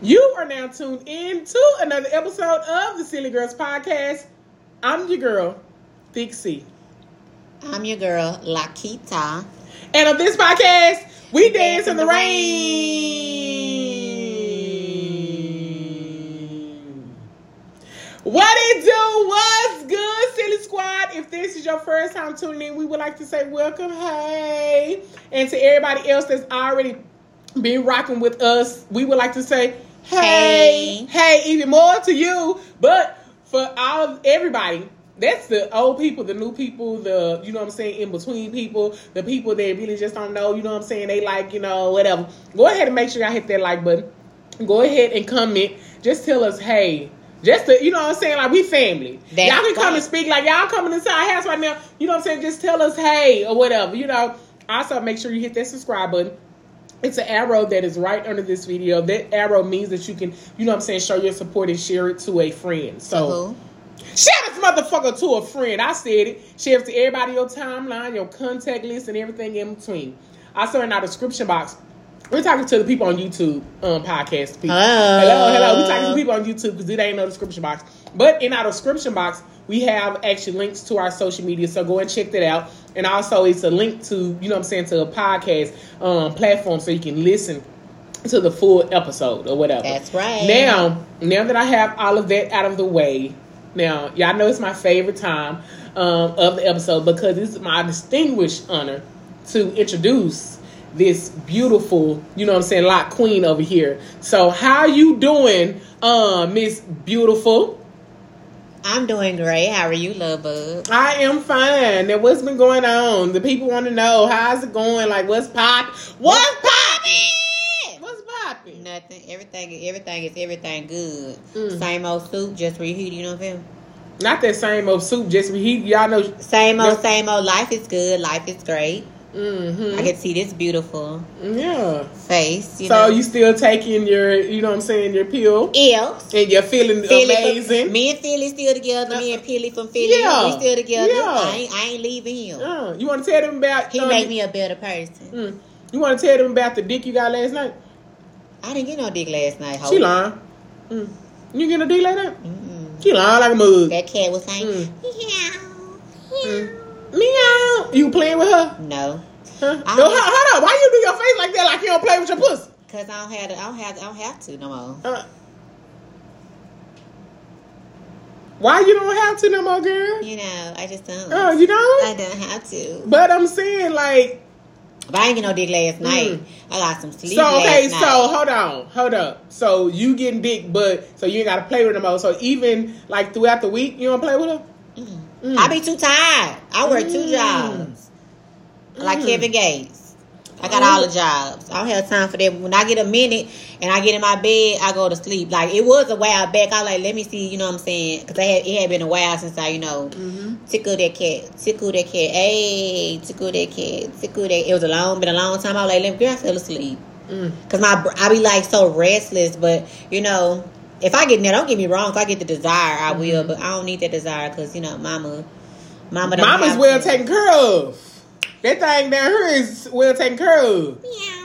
You are now tuned in to another episode of the Silly Girls Podcast. I'm your girl, Thick I'm your girl, Lakita. And on this podcast, we dance, in the, rain. What it do? What's good, Silly Squad? If this is your first time tuning in, we would like to say welcome, hey. And to everybody else that's already been rocking with us, we would like to say hey, Hey. hey, even more to you. But for all everybody, that's the old people, the new people, the you know what I'm saying, in between people, the people that really just don't know, you know what I'm saying, they like, you know, whatever. Go ahead and make sure y'all hit that like button. Go ahead and comment. Just tell us, hey. Just to, you know what I'm saying, like we family. That's y'all can come right. and speak like y'all coming inside our house right now. You know what I'm saying? Just tell us hey or whatever. You know. Also, make sure you hit that subscribe button. It's an arrow that is right under this video. That arrow means that you can, you know what I'm saying, show your support and share it to a friend. So Who? share this motherfucker to a friend. I said it. Share it to everybody your timeline, your contact list, and everything in between. Also in our description box, we're talking to the people on YouTube um, podcast people. Hello. hello, hello. We're talking to people on YouTube because it ain't no description box. But in our description box, we have actually links to our social media. So go and check that out. And also, it's a link to, you know what I'm saying, to a podcast um, platform so you can listen to the full episode or whatever. That's right. Now, now that I have all of that out of the way, now y'all know it's my favorite time um, of the episode because it's my distinguished honor to introduce this beautiful, you know what I'm saying, lot queen over here. So how you doing, uh, Miss Beautiful? I'm doing great. How are you, love bug? I am fine. And what's been going on? The people want to know how's it going. Like, what's pop? What's popping? What's popping? Nothing. Everything. Everything is everything good. Mm. Same old soup, just reheat. You know what I'm saying? Not that same old soup. Just reheat. Y'all know. Same old, same old. Life is good. Life is great. Mm-hmm. I can see this beautiful Yeah. face. You so know? you still taking your, you know what I'm saying, your pill, Ills. and you're feeling Philly amazing. From, me and Philly still together. Me and Philly from Philly. Yeah. We still together. Yeah. I, ain't, I ain't leaving him. You want to tell them about? He um, made me a better person. Mm, you want to tell them about the dick you got last night? I didn't get no dick last night. She lying. Mm. You get a dick like that? Mm-mm. She lying like a mug. That cat was saying, Mm. Mm. Meow. You playing with her? No, Huh? No, hold, hold on. Why you do your face like that? Like you don't play with your pussy? cause I don't have, to, I don't have, I don't have to no more. Uh, why you don't have to no more, girl? You know, I just don't. Oh, you don't? I don't have to. But I'm saying like But I ain't get no dick last night. Mm. I got some sleep So okay, so night. hold on, hold up. So you getting dick, but so you ain't gotta play with no more. So even like throughout the week, you don't play with her. Mm. I be too tired. I work two Mm. jobs. Like Mm. Kevin Gates. I got all the jobs. I don't have time for that. When I get a minute and I get in my bed, I go to sleep. Like it was a while back. I like let me see. You know what I'm saying? Because had, it had been a while since I, you know, Mm-hmm. tickle that cat, tickle that cat. Hey, tickle that cat, tickle that. It was a long, been a long time. I was like, let me. Girl, I fell asleep. Cause my I be like so restless, but you know, if I get there, don't get me wrong. If I get the desire, I will, mm-hmm. but I don't need that desire because you know, mama, mama, don't Mama's well taken care of. That thing down here is well taken care of. Meow.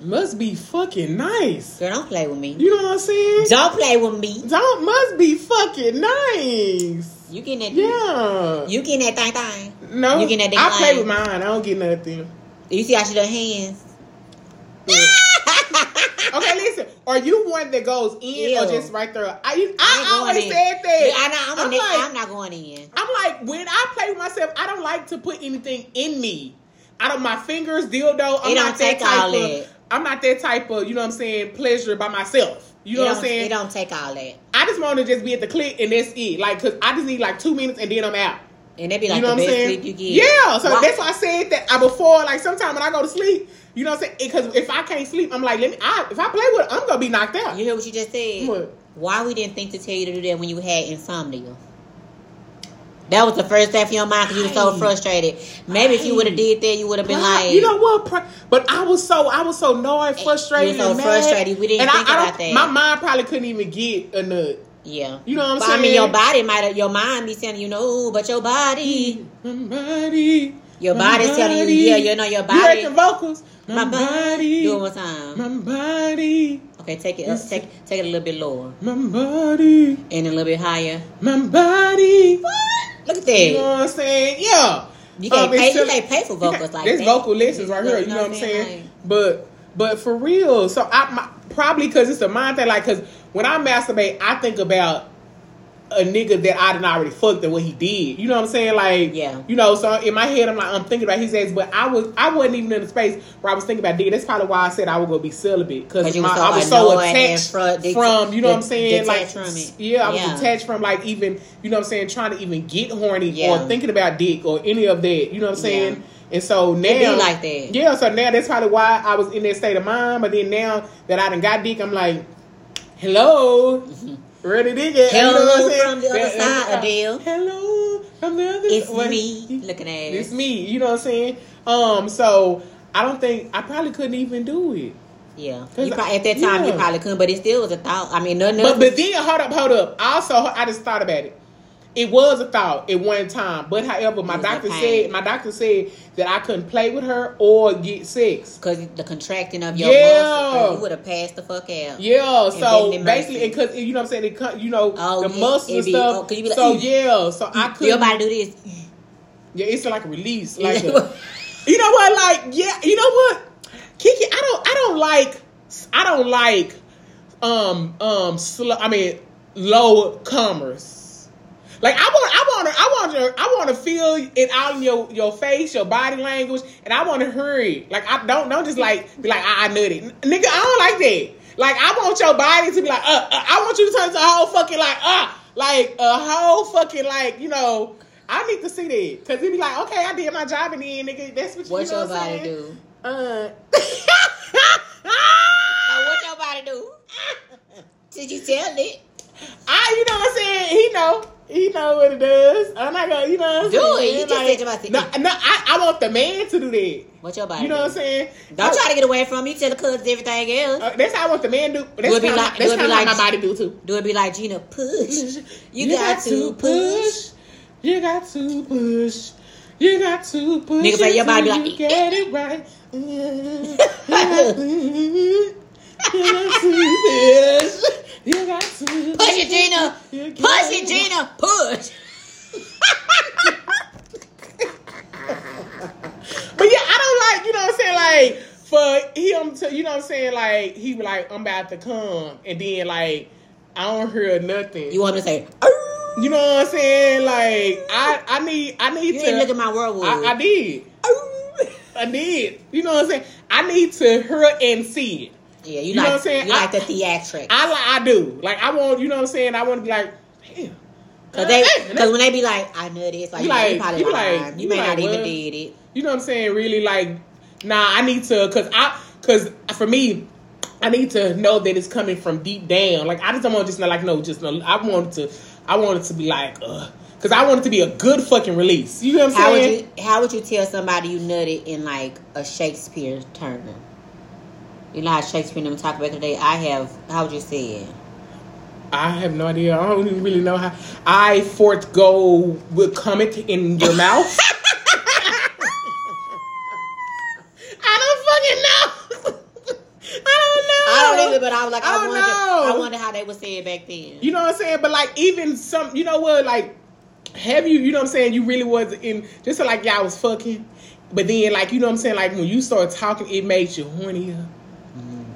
Must be fucking nice. Girl, don't play with me. You know what I'm saying? Don't play with me. Don't must be fucking nice. You getting that? Yeah. You getting that thing thing? No, You getting that Thing I play with mine. I don't get nothing. You see how she done hands? Okay, listen. Are you one that goes in or just right there? I, I, always said that. I know. I'm, I'm like- I'm not going in. I'm like, when I play with myself, I don't like to put anything in me. Out don't my fingers, dildo. I'm It not don't that take type all of. that. I'm not that type of. You know what I'm saying? Pleasure by myself. You know what I'm saying? It don't take all that. I just want to just be at the click and that's it. Like, cause I just need like two minutes and then I'm out. And that be like you know the what I'm best saying? sleep you get. Yeah, so Why- that's why I said that I before. Like sometimes when I go to sleep, you know what I'm saying? Because if I can't sleep, I'm like, let me. I, if I play with, it, I'm gonna be knocked out. You hear what you just said? What? Why we didn't think to tell you to do that when you had insomnia? That was the first thing for your mind because you were so frustrated. Maybe if you would have did that, you would have been like, you know what? But I was so I was so annoyed, frustrated, You were so frustrated. We didn't and think I, I about that. My mind probably couldn't even get a nut. Yeah. You know what I'm but saying? I mean, your body might your mind be telling you no, but your body, My body. your my body's telling you, yeah, you know your You heard body. the vocals. my body. body. Do it one time. My body. Okay, take it up, take take it a little bit lower My body, and a little bit higher. my body. Look at that. You know what I'm saying? Yeah. You can't Um, pay. You can't pay for vocals like There's that. vocal lessons right here. You know what I'm saying? But but for real, so I my, probably because it's a mind thing. Like because when I masturbate, I think about a nigga that I didn't already fucked and what he did. You know what I'm saying? Like Yeah. You know, so in my head, I'm like I'm thinking about his ass, but I was I wasn't even in the space where I was thinking about dick. That's probably why I said I was gonna be celibate because so I was so attached det- from you know what I'm saying? Like yeah, I was Yeah. detached from like even you know what I'm saying, trying to even get horny Yeah. or thinking about dick or any of that. You know what I'm saying? And so now be like that. Yeah, so now that's probably why I was in that state of mind. But then now that I done got dick, I'm like, hello, ready to get Hello you know what I'm saying? from the other Yeah, side, yeah. Adele. Hello from the other It's what- me looking at It's me. You know what I'm saying? Um, so I don't think I probably couldn't even do it. Yeah, probably, at that time you probably couldn't, but it still was a thought. I mean, nothing. But but then hold up, hold up. Also, I just thought about it. It was a thought at one time, but however, my It was a doctor said my doctor said that I couldn't play with her or get sex. because the contracting of your Yeah. muscles, you would have passed the fuck out. Yeah, so basically, because you know what I'm saying, it, you know Oh, the yeah, muscles and stuff. oh, 'cause you be like, so yeah, so I could. Your body do this. Yeah, it's like a release, like a, you know what, like yeah, you know what, Kiki, I don't, I don't like, I don't like, um, um, slow. I mean, low comers. Like I want, I want to, I want to, I want to feel it out in your your face, your body language, and I want to hurry. Like I don't, don't just like be like I, I nutted, nigga. I don't like that. Like I want your body to be like, uh, uh I want you to turn to a whole fucking like, uh, like a whole fucking like, you know. I need to see that because it be like, okay, I did my job and then nigga, that's what you, What you know your what I'm body saying? do? Uh, Now, what your body do? Did you tell it? I, you know what I'm saying? He know. He know what it does. I'm not gonna, you know what I'm Do it. saying? You just said you about No, no I, I want the man to do that. What your body? You know do? what I'm saying? Don't try to get away from me. Tell the cousins everything else. Uh, that's how I want the man do. That's Do it be like- how- do that's it be like- my body do too. Do it be like Gina? Push. You, got, to push. You got to push. You got to push. Nigga say your body be like, you get it right. You got to push. You got to Push it, Gina. Push it, Gina. Push. But yeah, I don't like, you know what I'm saying? Like, for him to, you know what I'm saying? Like, he be like, I'm about to come. And then, like, I don't hear nothing. You want me to say? Oh. You know what I'm saying? Like, I, I need, I need You to. didn't look at my world. I, I did. Oh. I did. You know what I'm saying? I need to hear and see it. Yeah, you, You know what I'm saying? you like I- the theatrics. I like, I do. Like, I want, you know what I'm saying? I want to be like, damn. Cause they, cause when they be like, I know this, like You like- you probably you like- you may like not even did it. you know what I'm saying? Really, like, nah, I need to, cause I, cause for me, I need to know that it's coming from deep down. Like, I just don't want to just like, no, just no. I want it to, I want it to be like, uh, cause I want it to be a good fucking release. You know what I'm How would saying? you how would you tell somebody you nutted in like a Shakespeare term? You know how Shakespeare and them talk about today? I have how would you say it? I have no idea. I don't even really know how. I forego will come it in your mouth. I don't fucking know. I don't know. I don't either, but I was like, I I, don't wonder know. I wonder how they would say it back then. You know what I'm saying? But like even some, you know what? Like, have you? You know what I'm saying? You really was in just so like y'all was fucking, but then like you know what I'm saying? Like when you start talking, it made you hornier.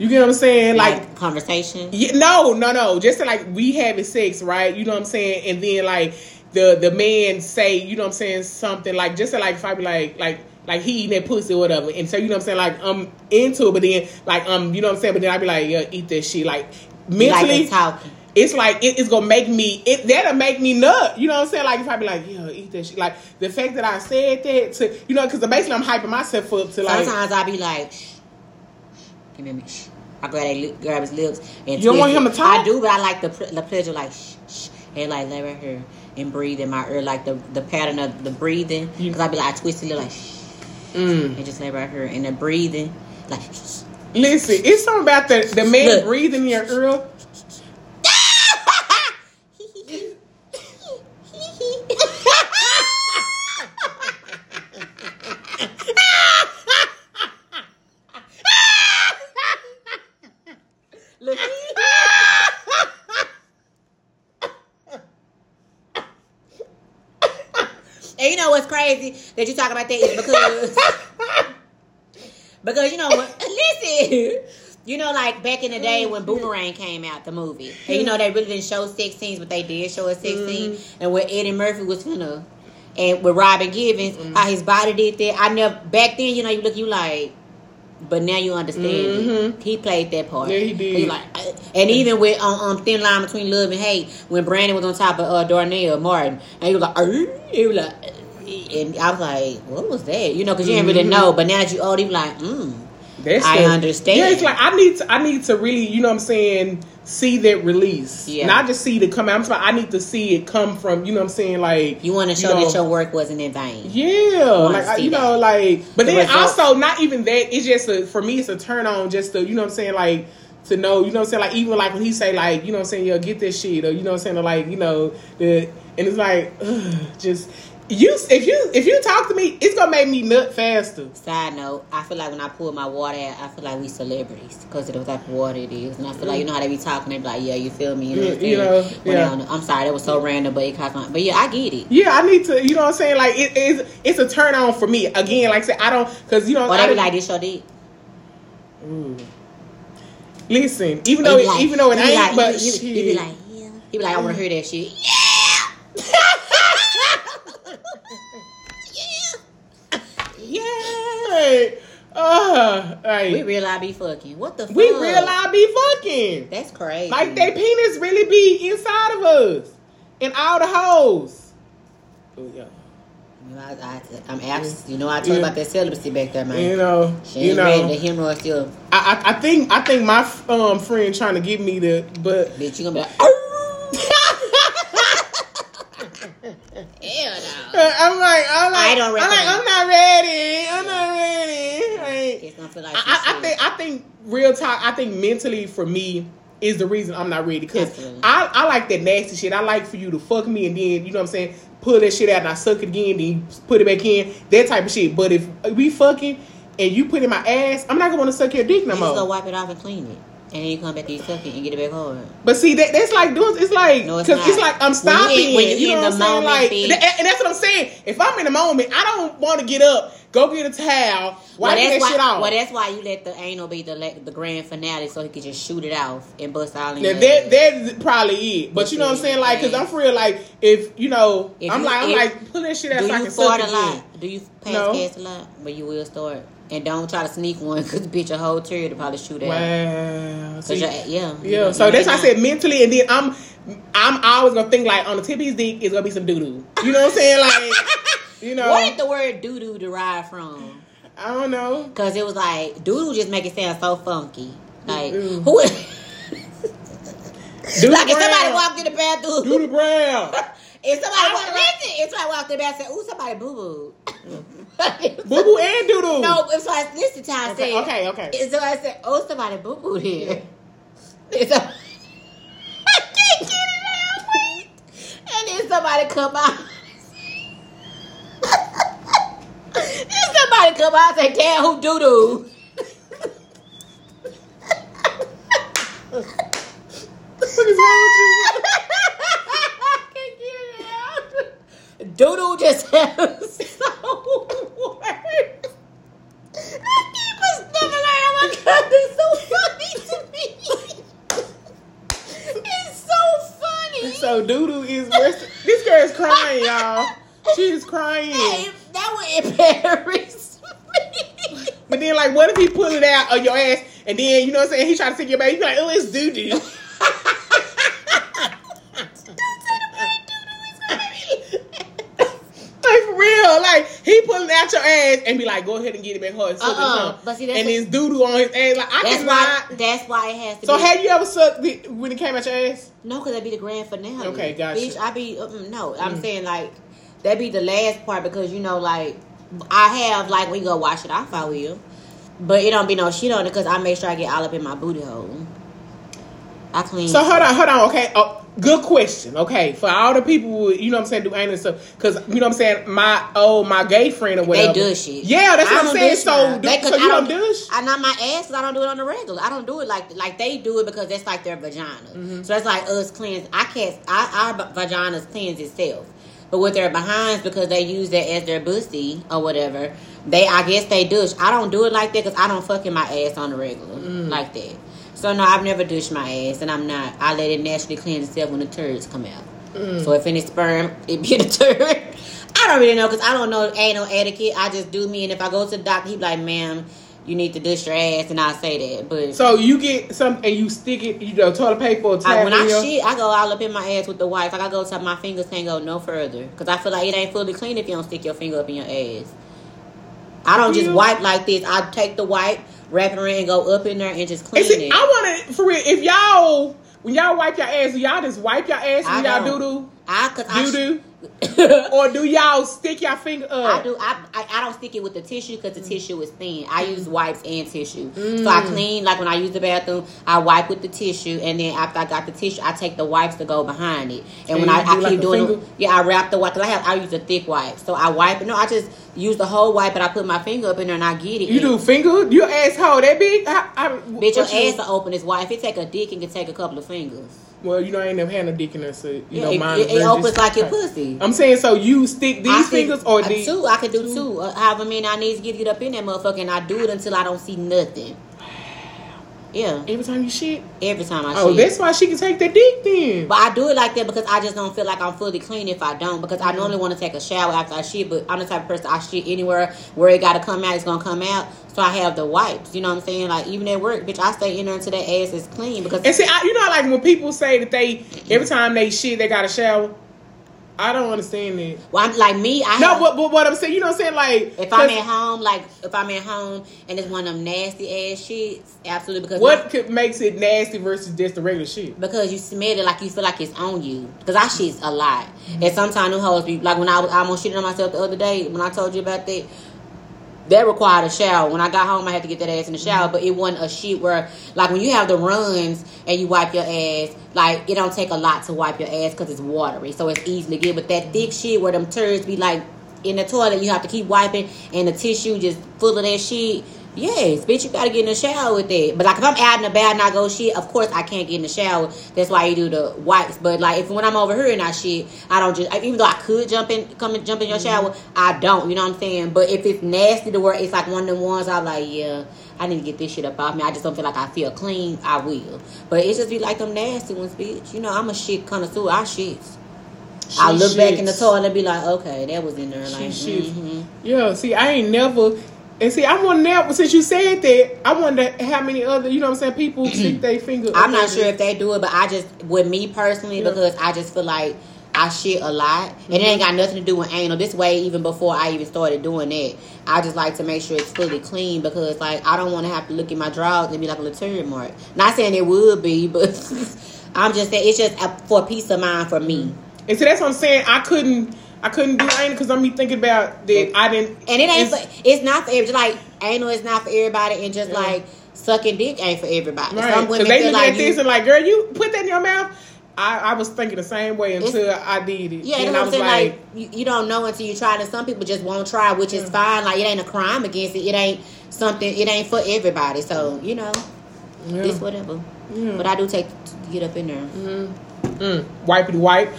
You get what I'm saying? like, like conversation. Yeah, no, no, no. Just to, like we having sex, right? You know what I'm saying? And then like the the man say, you know what I'm saying, something like just to, like if I be like like like he eating that pussy or whatever, and so you know what I'm saying, like I'm into it, but then like um you know what I'm saying, but then I'd be like yeah, eat that shit, like mentally. like it's like it, it's gonna make me it that'll make me nut. You know what I'm saying? Like if I be like, yeah, eat that shit. Like the fact that I said that to you know, because basically I'm hyping myself up to like Sometimes I be like, shh, give me a minute. Shh. I grab, that grab his lips and You don't want him to talk? I do, but I like the, the pleasure, like shh, shh, and like lay right here and breathe in my ear, like the the pattern of the breathing. Because I be like, I twist it like shh, mm. and just lay right here and the breathing, like. Shh. listen, it's something about the the man Look. breathing in your ear. And you know what's crazy that you talk about that is because because you know what? Listen. You know, like back in the day when mm-hmm. Boomerang came out, the movie, and you know they really didn't show sex scenes, but they did show a sex scene, mm-hmm. and where Eddie Murphy was gonna, and with Robin Givens, how mm-hmm. his body did that. I never back then, you know, you look, you like, but now you understand. Mhm. He played that part. Yeah, he did. Like, and even with um, um, Thin Line Between Love and Hate, when Brandon was on top of uh, Darnell Martin, and he was like, "Arr," he was like, and I was like, what was that? You know, because you didn't really Mhm. know. But now that you old, be like, mm. That's I the- understand. Yeah, it's like I need to. I need to really, you know, what I'm saying, see that release. Yeah. Not just see it come out. I'm saying I need to see it come from. You know, what I'm saying, like You want to show know, that your work wasn't in vain. Yeah, wanna like you know, that. like, but The then result. also not even that. It's just a, for me, it's a turn on. Just to, you know, what I'm saying, like to know, you know, what I'm saying, like even like when he say like, you know, what I'm saying, yo, get this shit, or you know, what I'm saying, or, like you know, the and it's like, ugh, just you if you if you talk to me, it's gonna make me nut faster. Side note, I feel like when I pull my water out, I feel like we celebrities because of the type of water it is. And I feel like, you know how they be talking, they be like, yeah, you feel me? You know, what I'm. You know, When they yeah. I'm sorry, that was so random, but it caught my, but yeah, I get it. Yeah, I need to, you know, what I'm saying, like it is, it's a turn on for me. Again, like I said, I don't, cause you know, Or I be like, this your dick. Mm. Listen, even though it, like- even though it ain't, like- but he, he, he be like, yeah. He be like, I want to hear that shit. yeah, uh, like, We real I be fucking. What the fuck? we real I be fucking. That's crazy. Like that penis really be inside of us, and all the hoes. Oh, yeah. You know, I, I, I'm absent. You know, I told you Yeah. about that celibacy back there, man. You know, she you know. ready. The hemorrhoid still, I, I, I think, I think my um friend trying to get me the, but bitch, you gonna be like, no. I'm like, I'm like, I don't I'm like, I'm not ready. I'm not ready. Like, It's gonna like I, I, I think I think real talk. I think mentally for me is the reason I'm not ready because I, I like that nasty shit. I like for you to fuck me and then you know what I'm saying, pull that shit out and I suck it again, then you put it back in, that type of shit. But if we fucking and you put it in my ass, I'm not gonna want to suck your dick no You just go more. wipe it off and clean it. And then you come back and you suck it and get it back hard. But see that that's like doing it's like No, it's it's, like I'm When you stopping. when you you know in what I'm saying? moment, Like bitch. and that's what I'm saying. If I'm in the moment, I don't want to get up, go get a towel, Well, wipe that's that why. shit off. Well, that's why you let the anal be the the grand finale, so he could just shoot it off and bust all in. Now, that that's probably it. But you know what I'm saying? Like, cause I'm for real. Like, if you know, If I'm you- like, I'm like, pull that shit out Do so I can fart a lot? Do you pass No. gas a lot? But you will start. And don't try to sneak one because bitch a whole tear to probably shoot at. Wow. Cause See, you're, yeah. yeah. So that's why I said mentally, and then I'm, I'm always gonna think like on the tip of his dick is gonna be some doo doo. You know what I'm saying? Like, you know, Where did the word doo doo derive from? I don't know. Because it was like doo doo just make it sound so funky. Like Mm-mm. who? Doo like if somebody walked in the bathroom, Doo Doo Brown. if somebody walked, don't- listen, if somebody walked in the bathroom, "Ooh, somebody boo boo." Boo boo and doo doo. No, if somebody listen to how I Okay, said, okay, okay. If somebody said, "Oh, somebody boo boo here," If some- I can't get it out. Wait, and then somebody come out. then somebody come out and say, "Damn, who doo doo?" What is wrong with you? I can't get it out. Doodle just so weird. I keep a stomach like, oh my god, it's so funny to me. It's so So doo is rest- this girl is crying, y'all. She is crying. Hey, that would embarrass me. But then, like, what if he pull it out of your ass and then, you know what I'm saying, he try to take your back, you like, oh, it's doo doo. Your ass and be like, go ahead and get it back hard. Uh-uh. But see, that's and there's doo doo on his ass. Like, I That's why. That's why it has to So, be. have you ever sucked it when it came out your ass? No, because that'd be the grand finale. Okay, gotcha. Bitch, I be uh, no. I'm Mm. saying like that'd be the last part because you know like I have like when you go wash it off, I will, but it don't be no shit on it because I make sure I get all up in my booty hole. I clean. So hold on, hold on. Okay, oh, good question. Okay, for all the people, who, you know what I'm saying, do anal stuff, because you know what I'm saying, my oh my gay friend or they whatever. do shit. Yeah, that's I what I'm saying. So, do, They- so you I don't douche? I not my ass I don't do it on the regular. I don't do it like like they do it because that's like their vagina. Mm-hmm. So that's like us cleanse. I can't. I, our vaginas cleanse itself. But with their behinds, because they use that as their pussy or whatever, they I guess they douche. I don't do it like that because I don't fucking my ass on the regular Mm. like that. So no, I've never douched my ass, and I'm not. I let it naturally cleanse itself when the turds come out. Mm. So if any sperm, it be the turd. I don't really know because I don't know anal etiquette. I just do me, and if I go to the doctor, he be like, "Ma'am, you need to douche your ass," and I say that. But So you get some and you stick it, you know, toilet paper or I, when I your- shit, I go all up in my ass with the wife. Like I go to my fingers can't go no further because I feel like it ain't fully clean if you don't stick your finger up in your ass. I don't just wipe like this. I take the wipe, wrap it around, and go up in there and just clean see, it. I want to for real. If y'all when y'all wipe your ass, y'all just wipe your ass when y'all don't. doo I cause I doo doo doo, or do y'all stick your finger up? I do. I, I I don't stick it with the tissue because the tissue is thin. I use mm. wipes and tissue. So I mm. clean like when I use the bathroom. I wipe with the tissue, and then after I got the tissue, I take the wipes to go behind it. And, And when I, do I like keep doing, finger? yeah, I wrap the wipe. Cause I have I use a thick wipe, so I wipe it. No, I just use the whole wipe, and I put my finger up in there and I get it. You do finger? Your asshole that big? I, I, Bitch, your your- ass will open its wide. If it take a dick, it can take a couple of fingers. Well, you know, I ain't never had no dick in there, so you Yeah, know, it, mine. it, it opens like your pussy. I'm saying, so you stick these fingers or these? two? I could do two. Uh, however many I need to get, it up in that motherfucker, and I do it until I don't see nothing. Yeah, Every time you shit. every time I shit. Oh, shit. that's why she can take the dick then. But I do it like that because I just don't feel like I'm fully clean if I don't. Because Mm-hmm. I normally want to take a shower after I shit, but I'm the type of person I shit anywhere where it got to come out, it's gonna come out. So I have the wipes. You know what I'm saying? Like even at work, bitch, I stay in there until that ass is clean because And see, I, you know, like when people say that they every time they shit they got to shower. I don't understand that. well, I'm like me. I No, have, but, but what I'm saying, you know what I'm saying? Like, if I'm at home, like if I'm at home and it's one of them nasty ass shits, absolutely because what could, makes it nasty versus just the regular shit? because you smell it like you feel like it's on you. Because I shit a lot, Mm-hmm. and sometimes them hoes be like when I was almost shitting on myself the other day when I told you about that. That required a shower. When I got home, I had to get that ass in the shower, but it wasn't a shit where, like, when you have the runs and you wipe your ass, like, it don't take a lot to wipe your ass because it's watery, so it's easy to get. But that thick shit where them turds be like in the toilet, you have to keep wiping, and the tissue just full of that shit. Yes, bitch, you gotta get in the shower with that. But like if I'm out and about and I go shit, of course I can't get in the shower. That's why you do the wipes. But like if when I'm over here and I shit, I don't just even though I could jump in, come and jump in your shower, I don't. You know what I'm saying? But if it's nasty to where it's like one of the ones, I'm like, yeah, I need to get this shit up off me. I just don't feel like I feel clean. I will. But it just be like them nasty ones, bitch. You know I'm a shit connoisseur. I shit. I She look back in the toilet and be like, okay, that was in there. Like, shits. mhm. Yeah, see, I ain't never. And see, I wonder now, since you said that, I wonder how many other, you know what I'm saying, people stick their finger I'm not sure it. if they do it, but I just with me personally Yeah. because I just feel like I shit a lot, and it ain't mm-hmm. got nothing to do with anal. This way, even before I even started doing that, I just like to make sure it's fully clean because like I don't want to have to look at my drawers and be like a little mark. Not saying it would be, but I'm just saying it's just a, for peace of mind for me. Mm-hmm. And so that's what I'm saying. I couldn't, I couldn't do anal because I'm be thinking about that I didn't. And it ain't it's- for, it's not for every like anal is not for everybody, and just Yeah. like sucking dick ain't for everybody. Right. Some women they feel look like at this you, and like, girl, you put that in your mouth. I, I was thinking the same way until I did it. Yeah, you and know I was saying? like, Like, you, you don't know until you try it. And some people just won't try, which is fine. Like, it ain't a crime against it. It ain't something, it ain't for everybody. So, you know, yeah. it's whatever. Yeah. But I do take to get up in there. Mm, wipey wipe.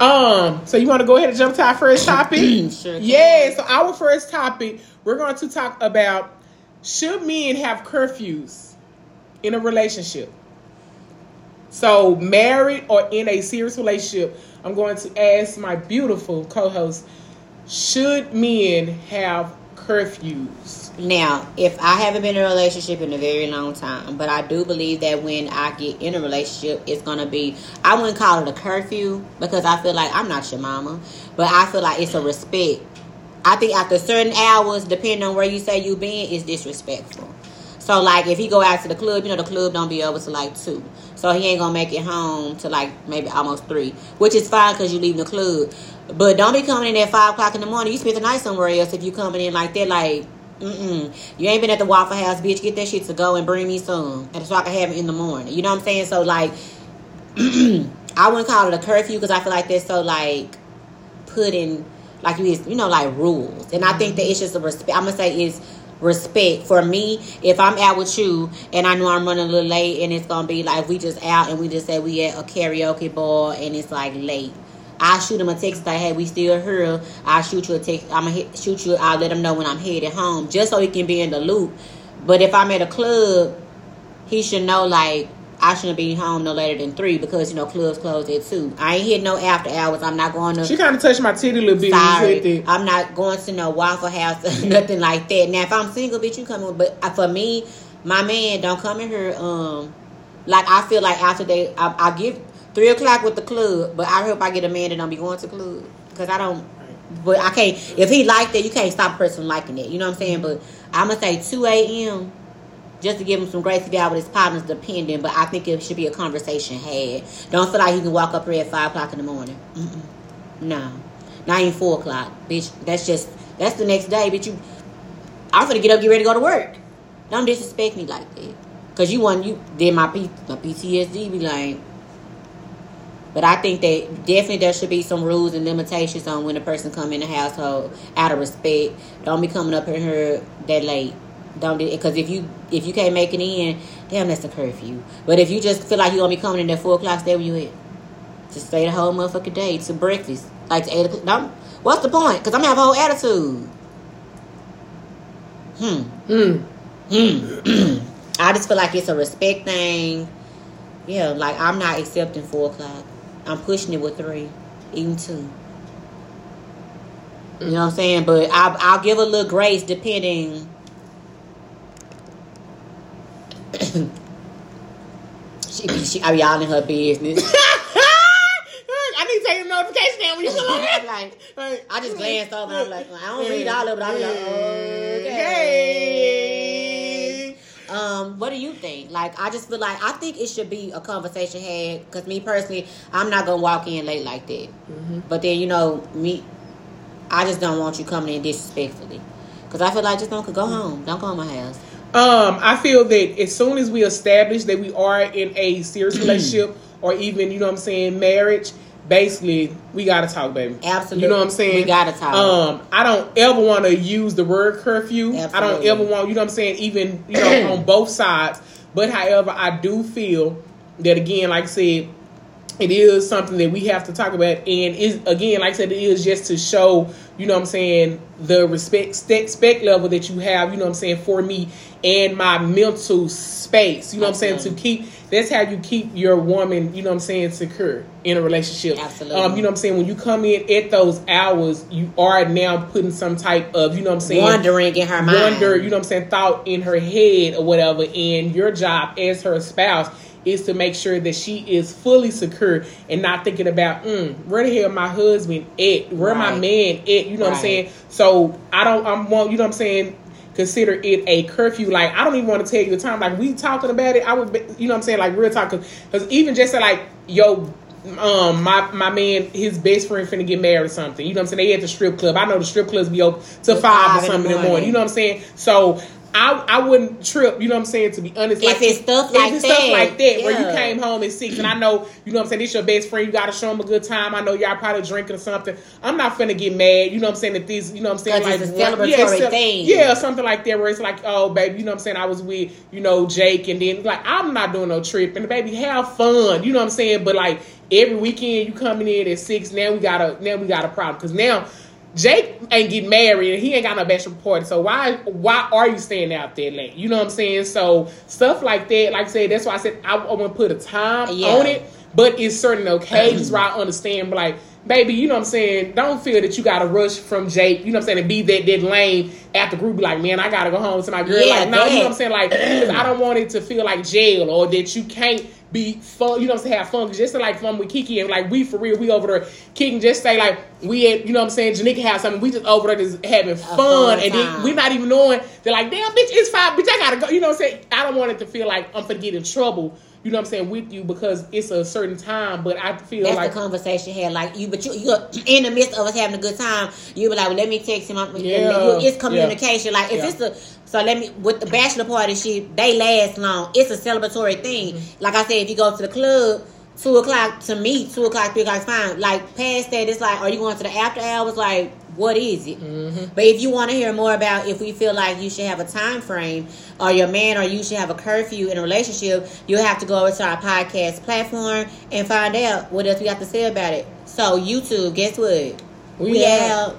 Um, so you want to go ahead and jump to our first topic? Sure. Yeah. So our first topic, we're going to talk about should men have curfews in a relationship. So married or in a serious relationship, I'm going to ask my beautiful co-host: Should men have curfews? Now, if I haven't been in a relationship in a very long time, but I do believe that when I get in a relationship, it's gonna be I wouldn't call it a curfew because I feel like I'm not your mama, but I feel like it's a respect. I think after certain hours, depending on where you say you been, is disrespectful. So like if he go out to the club, you know the club don't be over to like two, so he ain't gonna make it home to like maybe almost three, which is fine because you leaving the club. But don't be coming in at five o'clock in the morning. You spend the night somewhere else if you coming in like that. Like Mm-mm. You ain't been at the Waffle House, bitch. Get that shit to go and bring me some, and so I can have it in the morning. You know what I'm saying? So like, I wouldn't call it a curfew because I feel like they're so like putting like you you know like rules, and I think that it's just a respect. I'm gonna say is respect for me if i'm out with you and i know i'm running a little late and it's gonna be like we just out and we just say we at a karaoke bar and it's like late I shoot him a text like, "Hey, we still here." I shoot you a text. I'm going to shoot you. I'll let him know when I'm headed home, just so he can be in the loop. But if I'm at a club, he should know like I shouldn't be home no later than three because you know clubs close at two. I ain't hitting no after hours. I'm not going to. She kind of touched my titty a little bit. Sorry, I'm not going to no Waffle House or nothing like that. Now, if I'm single, bitch, you coming. But uh, for me, my man don't come in here. Um, like I feel like after they, I, I give three o'clock with the club, but I hope I get a man that don't be going to club because I don't. But I can't. If he like it, you can't stop a person liking it. You know what I'm saying? But I'm gonna say two a.m. just to give him some grace to be out with his partners, depending. But I think it should be a conversation had. Don't feel like you can walk up here at five o'clock in the morning. Mm-mm. No, not even four o'clock, bitch. That's just that's the next day, bitch. You, I'm gonna get up, get ready to go to work. Don't disrespect me like that. Cause you want you did my P, my PTSD be like but I think that definitely there should be some rules and limitations on when a person come in the household out of respect. Don't be coming up in here that late. Don't because if you if you can't make it in, damn, that's a curfew. But if you just feel like you're gonna be coming in at four o'clock, stay where you at. Just stay the whole motherfucking day to breakfast, like to eight o'clock. No, what's the point? Because I'm gonna have a whole attitude. Hmm. Hmm. Hmm. I just feel like it's a respect thing. Yeah, like I'm not accepting four o'clock. I'm pushing it with three, even two. You mm. know what I'm saying? But I'll, I'll give a little grace depending. she, she, are y'all in her business? I need to take a notification down when you come like, I just glanced over and I'm like, I don't read all of it. I'm like, okay. Um, what do you think? Like, I just feel like I think it should be a conversation had. Because me personally, I'm not gonna walk in late like that. Mm-hmm. But then you know me, I just don't want you coming in disrespectfully. Because I feel like just don't go home. Don't go in my house. Um, I feel that as soon as we establish that we are in a serious relationship or even, you know what I'm saying, marriage, basically we gotta talk, baby. Absolutely. You know what I'm saying? We gotta talk. Um, I don't ever want to use the word curfew. Absolutely. I don't ever want, you know what I'm saying, even you know on both sides. But however, I do feel that again, like I said, it is something that we have to talk about, and is again, like I said, it is just to show, you know what I'm saying, the respect respect level that you have, you know what I'm saying, for me and my mental space. You know Absolutely. what I'm saying to keep that's how you keep your woman, you know what I'm saying, secure in a relationship. Absolutely. Um, you know what I'm saying? When you come in at those hours, you are now putting some type of, you know what I'm saying? Wondering in her mind. Wonder, you know what I'm saying, thought in her head or whatever. And your job as her spouse is to make sure that she is fully secure and not thinking about, mm, where the hell my husband at? Where right. my man at? You know right. what I'm saying? So I don't, I'm, well, you know what I'm saying? consider it a curfew. Like I don't even want to tell you the time. Like we talking about it, I would, be, you know, what I'm saying like real talk. Because even just like yo, um, my my man, his best friend finna get married or something. You know what I'm saying? They at the strip club. I know the strip clubs be open to five, five, or something in the morning. You know what I'm saying? So I I wouldn't trip, you know what I'm saying, to be honest. Like, if it's stuff like it's that. stuff like that yeah. where you came home at six and I know, you know what I'm saying, this your best friend, you gotta show him a good time. I know y'all probably drinking or something. I'm not finna get mad, you know what I'm saying, that these, you know what I'm saying, like it's a celebratory yeah, thing. Yeah, something like that where it's like, oh baby, you know what I'm saying, I was with, you know, Jake and then like I'm not doing no trip and baby, have fun, you know what I'm saying? But like every weekend you coming in at six, now we got a now we got a problem. Cause now Jake ain't getting married and he ain't got no bachelor party. So why why are you staying out there late? You know what I'm saying? So stuff like that, like I said, that's why I said I, I want to put a time yeah. on it. But it's certain occasions where I understand, but like, baby, you know what I'm saying? Don't feel that you gotta rush from Jake, you know what I'm saying, and be that that lame after group, like, man, I gotta go home to my girl. Yeah, like, no, you know what I'm saying? Like, I don't want it to feel like jail or that you can't be fun, you know what I'm saying, have fun. Just to like fun with Kiki and like we for real, we over there kicking, just say like we at, you know what I'm saying, Janika has something, we just over there just having fun, fun and then we not even knowing they're like, damn bitch, it's five, bitch, I gotta go. You know what I'm saying? I don't want it to feel like I'm gonna get in trouble you know what I'm saying, with you because it's a certain time. But I feel That's like the conversation had. Like you, but you, you're in the midst of us having a good time. You be like, well, let me text him. I'm- Yeah. It's communication. Like if Yeah. it's a so let me with the bachelor party shit, they last long. It's a celebratory thing. Mm-hmm. Like I said, if you go to the club. Two o'clock to me, two o'clock, three o'clock fine. Like past that, it's like, are you going to the after hours? Like, what is it? Mm-hmm. But if you want to hear more about if we feel like you should have a time frame or your man or you should have a curfew in a relationship, you'll have to go over to our podcast platform and find out what else we have to say about it. So YouTube, guess what? We We, out. out.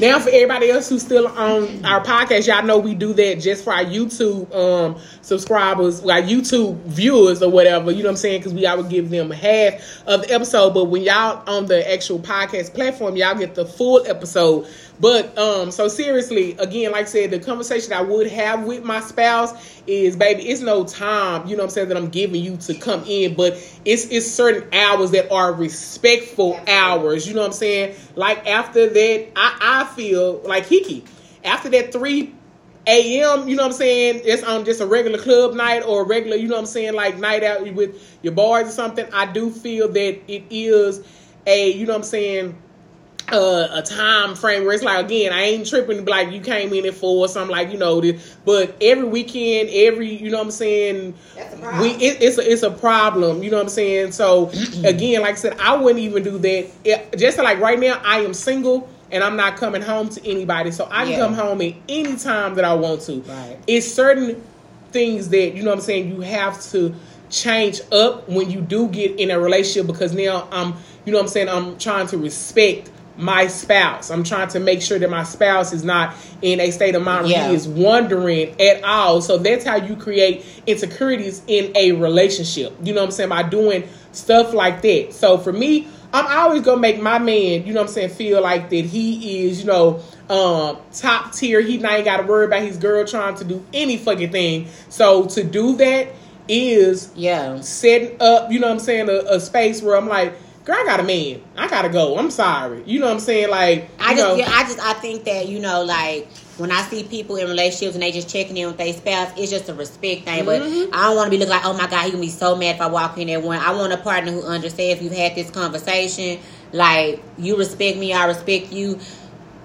Now, for everybody else who's still on our podcast, y'all know we do that just for our YouTube um, subscribers, our YouTube viewers or whatever. You know what I'm saying? Because we would give them half of the episode, but when y'all on the actual podcast platform, y'all get the full episode. But um, so seriously, again, like I said, the conversation I would have with my spouse is, baby, it's no time. You know what I'm saying that I'm giving you to come in, but it's it's certain hours that are respectful hours. You know what I'm saying? Like after that, I I feel like Hickey. After that three a.m. You know what I'm saying? It's on just a regular club night or a regular, you know what I'm saying, like night out with your boys or something. I do feel that it is a, you know what I'm saying, uh, a time frame where it's like again, I ain't tripping like you came in at four or something like you know this, but every weekend, every you know what I'm saying, That's a we it, it's a, it's a problem. You know what I'm saying? So again, like I said, I wouldn't even do that. It, just like right now, I am single and I'm not coming home to anybody, so I can Yeah. come home at any time that I want to. Right. It's certain things that you know what I'm saying you have to change up when you do get in a relationship because now I'm you know what I'm saying I'm trying to respect my spouse. I'm trying to make sure that my spouse is not in a state of mind where Yeah. he is wondering at all. So that's how you create insecurities in a relationship. You know what I'm saying? By doing stuff like that. So for me, I'm always gonna make my man, you know what I'm saying, feel like that he is, you know, um, top tier. He not gotta worry about his girl trying to do any fucking thing. So to do that is Yeah. setting up, you know what I'm saying, a, a space where I'm like, girl, I got a man. I gotta go. I'm sorry. You know what I'm saying? Like, I just, know, yeah, I just, I think that you know, like when I see people in relationships and they just checking in with their spouse, it's just a respect thing. Mm-hmm. But I don't want to be looking like, oh my god, he gonna be so mad if I walk in there. One, I want a partner who understands. We've had this conversation. Like you respect me, I respect you.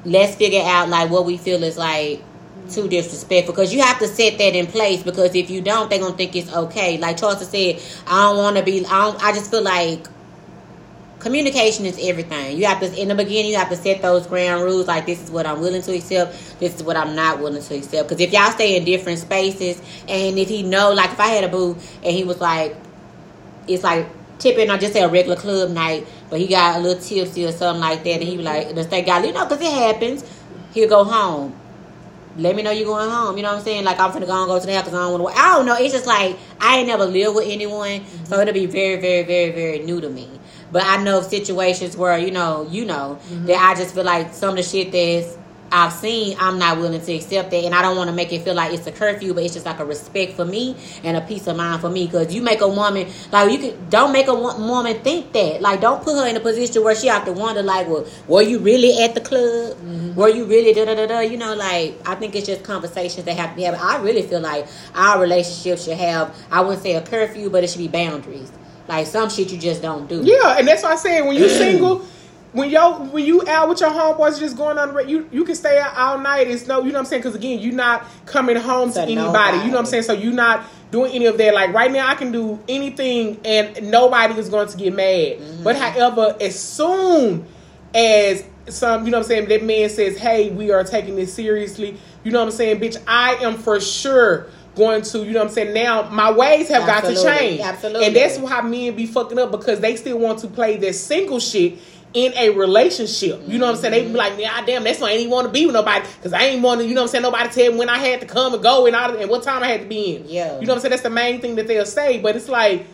Let's figure out like what we feel is like too disrespectful because you have to set that in place because if you don't, they're gonna think it's okay. Like Charles said, I don't want to be. I don't. I just feel like communication is everything. You have to in the beginning you have to set those ground rules like this is what I'm willing to accept, this is what I'm not willing to accept. Because if y'all stay in different spaces and if he know like if I had a boo and he was like it's like tipping on just say a regular club night, but he got a little tipsy or something like that and he be mm-hmm. like the state guy, you know, because it happens, he'll go home. Let me know you're going home. You know what I'm saying? Like I'm finna go and go to the house because I don't want to. I don't know. It's just like I ain't never lived with anyone, so mm-hmm. it'll be very, very, very, very new to me. But I know situations where you know, you know, mm-hmm. that I just feel like some of the shit that's I've seen, I'm not willing to accept that, and I don't want to make it feel like it's a curfew, but it's just like a respect for me and a peace of mind for me. Because you make a woman like you can don't make a woman think that. Like don't put her in a position where she have to wonder like, well, were you really at the club? Mm-hmm. Were you really da da da da? You know, like I think it's just conversations that have to be had. I really feel like our relationship should have I wouldn't say a curfew, but it should be boundaries. Like some shit you just don't do. Yeah, and that's why I said when you single, when yo when you out with your homeboys just going on you you can stay out all night. It's no, you know what I'm saying? Because again, you're not coming home to To anybody. nobody. You know what I'm saying? So you're not doing any of that. Like right now, I can do anything and nobody is going to get mad. Mm-hmm. But however, as soon as some, you know what I'm saying, that man says, "Hey, we are taking this seriously." You know what I'm saying, bitch? I am for sure. Going to, you know what I'm saying? Now my ways have got to change. Absolutely. And that's how men be fucking up because they still want to play this single shit in a relationship. You know what I'm saying? They be like, yeah, damn, that's why I ain't want to be with nobody because I ain't want to, you know what I'm saying? Nobody tell me when I had to come and go and, all, and what time I had to be in. Yeah. You know what I'm saying? That's the main thing that they'll say. But it's like,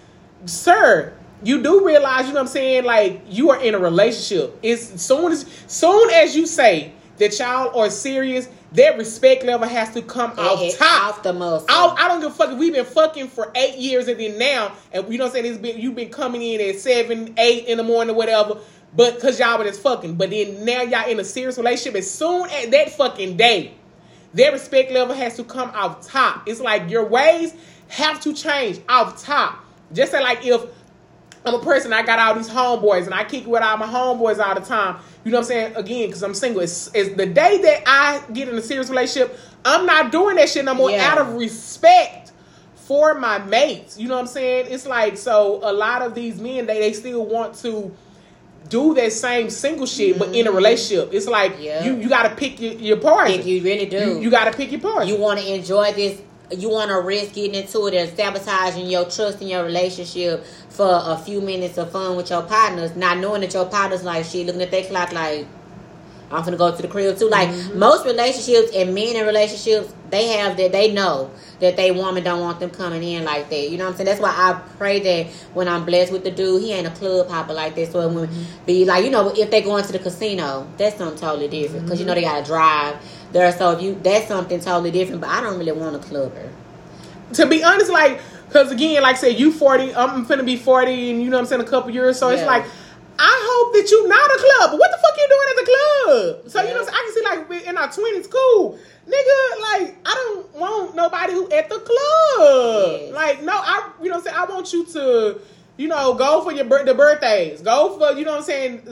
sir, you do realize, you know what I'm saying? Like, you are in a relationship. It's soon as soon as you say that y'all are serious, that respect level has to come off top. off the. I, I don't give a fuck if we've been fucking for eight years and then now, and you know what I'm saying? It's been you've been coming in at seven, eight in the morning, or whatever. But because y'all been just fucking, but then now y'all in a serious relationship. As soon as that fucking day, their respect level has to come off top. It's like your ways have to change off top. Just say like if I'm a person, I got all these homeboys, and I kick with all my homeboys all the time. You know what I'm saying? Again, because I'm single. It's, it's the day that I get in a serious relationship, I'm not doing that shit no more Yeah. out of respect for my mates. You know what I'm saying? It's like so a lot of these men they, they still want to do that same single shit, but in a relationship. It's like Mm-hmm. Yeah. you you got to pick your, your poison. If you really do. You, you got to pick your part. you want to enjoy this you want to risk getting into it and sabotaging your trust in your relationship for a few minutes of fun with your partners not knowing that your partners like shit looking at their clock like i'm gonna go to the crib too. Like mm-hmm. most relationships and men in relationships they have that they know that they woman don't want them coming in like that. You know what i'm saying? That's why i pray that when i'm blessed with the dude he ain't a club hopper like that. So it would mm-hmm. be like you know if they go into the casino that's something totally different. Because you know they mm-hmm. gotta drive there. So if you that's something totally different but i don't really want a clubber. To be honest, like, because again, like, say you 40, I'm finna be 40, and you know what I'm saying, a couple years. So it's like, I hope that you not a club. But what the fuck you doing at the club? So, you know what I'm saying? I can see, like, we're in our 20s, cool. Nigga, like, I don't want nobody who at the club. Like, no, I, you know what I'm saying? I want you to, you know, go for your the birthdays. Go for, you know what I'm saying,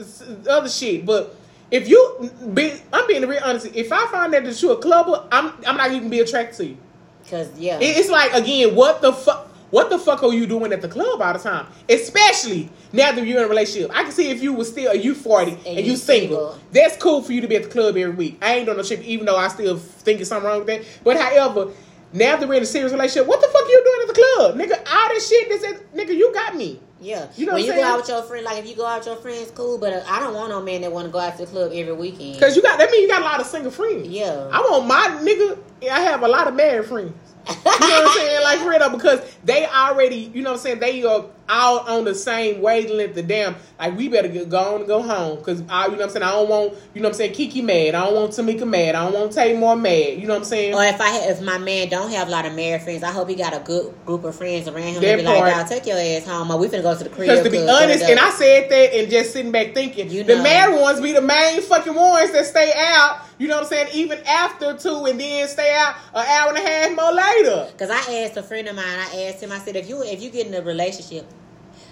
other shit. But if you, be, I'm being real honest. If I find that that you a clubber, I'm, I'm not even be attracted to you. because yeah It's like again, what the fuck? What the fuck are you doing at the club all the time? Especially now that you're in a relationship. I can see if you was still you forty and, And you single. single. That's cool for you to be at the club every week. I ain't doing no trip, even though I still think it's something wrong with that. But however, now that we're in a serious relationship, what the fuck are you doing at the club, nigga? All this shit, this is- nigga, you got me. Yeah, You know when you I'm go out with your friend, like if you go out with your friends, cool. But uh, I don't want no man that want to go out to the club every weekend. Cause you got that mean you got a lot of single friends. Yeah. I want my nigga. I have a lot of married friends. You know what I'm saying? Like for real because they already, you know what I'm saying, they are out on the same wavelength the damn like we better get go on and go home. Cause I you know what I'm saying, I don't want, you know what I'm saying, Kiki mad. I don't want Tamika mad. I don't want Tamar mad. You know what I'm saying? Or if I if my man don't have a lot of married friends, I hope he got a good group of friends around him That be like, part. "Dawg, take your ass home, or we finna go to the crib." Because to be honest, and I said that and just sitting back thinking, You the married ones be the main fucking ones that stay out, you know what I'm saying, even after two and then stay out an hour and a half more later. Cause I asked a friend of mine, I asked him, I said, if you if you get in a relationship,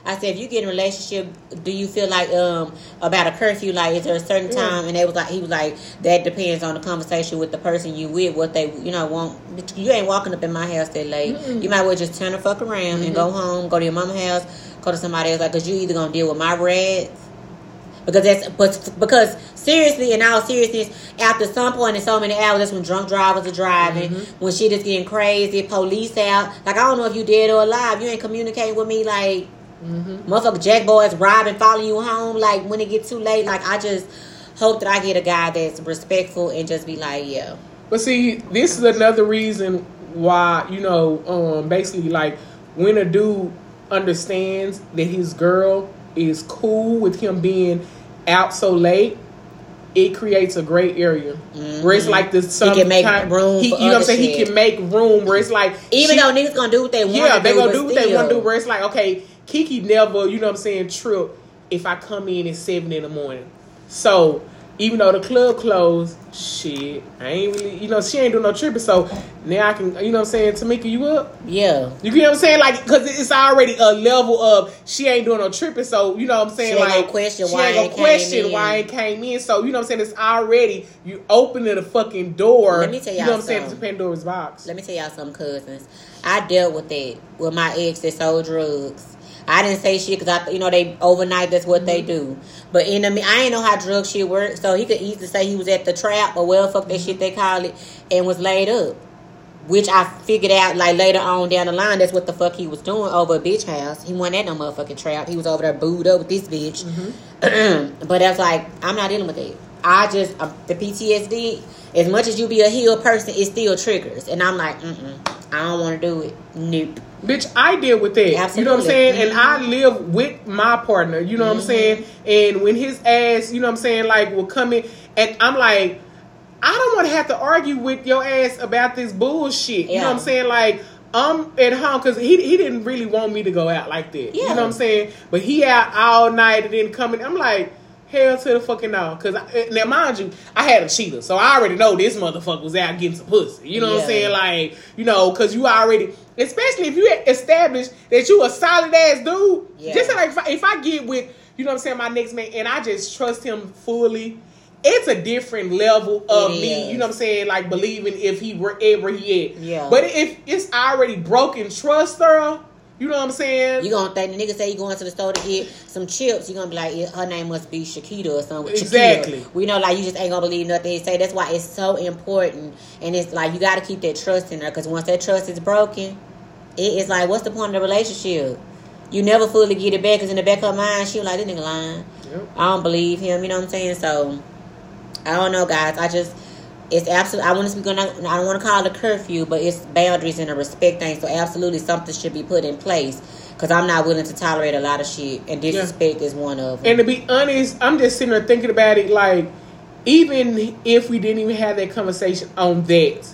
I said, if you get in a relationship, do you feel like um about a curfew? Like, is there a certain time? And they was like, he was like, that depends on the conversation with the person you with, what they you know want. You ain't walking up in my house that late. You might as well just turn the fuck around and go home, go to your mama's house, go to somebody else. Like, cause you either gonna deal with my rats. Because that's but because seriously, in all seriousness, after some point in so many hours, that's when drunk drivers are driving, when shit is getting crazy, police out. Like I don't know if you dead or alive. You ain't communicating with me like motherfucker jack boys robbing, following you home. Like when it get too late, like I just hope that I get a guy that's respectful and just be like, yeah, But see, this is another reason why, you know, um, basically like when a dude understands that his girl is cool with him being out so late, it creates a great area where it's like this. Some Mm-hmm. can make kind- room He, you know what I'm saying? He can make room where it's like even she- though niggas gonna do what they want, yeah, they do, gonna do what they want to do. Where it's like, okay, Kiki never, you know what I'm saying, trip if I come in at seven in the morning. So even though the club closed, shit, I ain't really, you know, she ain't doing no tripping. So now I can, you know what I'm saying, Tamika, you up? Yeah, You get what I'm saying? Like, cause it's already a level of she ain't doing no tripping. So you know what I'm saying? She ain't like, gonna question she why ain't it gonna came question in. why it came in. So you know what I'm saying? It's already you opening the fucking door. Let me tell you y'all know what I'm saying? It's something. Pandora's box. Let me tell y'all some cousins. I dealt with that with my ex that sold drugs. I didn't say shit because I, you know, they overnight. That's what they do. But in the, me- I ain't know how drug shit works, so he could easily say he was at the trap or well, fuck that shit they call it, and was laid up. Which I figured out like later on down the line. That's what the fuck he was doing over a bitch house. He wasn't at no motherfucking trap. He was over there booed up with this bitch. but that's like I'm not dealing with it. I just um, the PTSD. As much as you be a healed person, it still triggers, and I'm like, mm I don't want to do it. Nope. Bitch, I deal with that. You know what I'm Absolutely. Mm-hmm. saying? And I live with my partner. You know what I'm saying? And when his ass, you know what I'm saying, like will come in, and I'm like, I don't want to have to argue with your ass about this bullshit. You know what I'm saying? Like. I'm at home because he he didn't really want me to go out like that. You know what I'm saying? But he out all night and then coming. I'm like, Hell to the fucking no. Cause I, eh, now mind you, I had a cheater, so I already know this motherfucker was out getting some pussy. You know what I'm saying? Like, you know, cause you already, especially if you establish that you a solid ass dude. Yeah. Just like if I, if I get with, you know what I'm saying, my next man, and I just trust him fully. It's a different level of me, you know what I'm saying, like believing if he wherever he at. Yeah. But if it's already broken trust, girl, you know what I'm saying? You gonna think the nigga say you going to the store to get some chips? You gonna be like, yeah, her name must be Shakita or something. Exactly. We know, like you just ain't gonna believe nothing he say. That's why it's so important, and it's like you got to keep that trust in her because once that trust is broken, it is like, what's the point of the relationship? You never fully get it back because in the back of her mind, she was like, this nigga lying. Yep. I don't believe him. You know what I'm saying? So I don't know, guys. I just it's absolutely. I want to speak on. I don't want to call it a curfew, but it's boundaries and a respect thing. So absolutely, something should be put in place because I'm not willing to tolerate a lot of shit, and disrespect is one of them. And to be honest, I'm just sitting there thinking about it. Like, even if we didn't even have that conversation on that,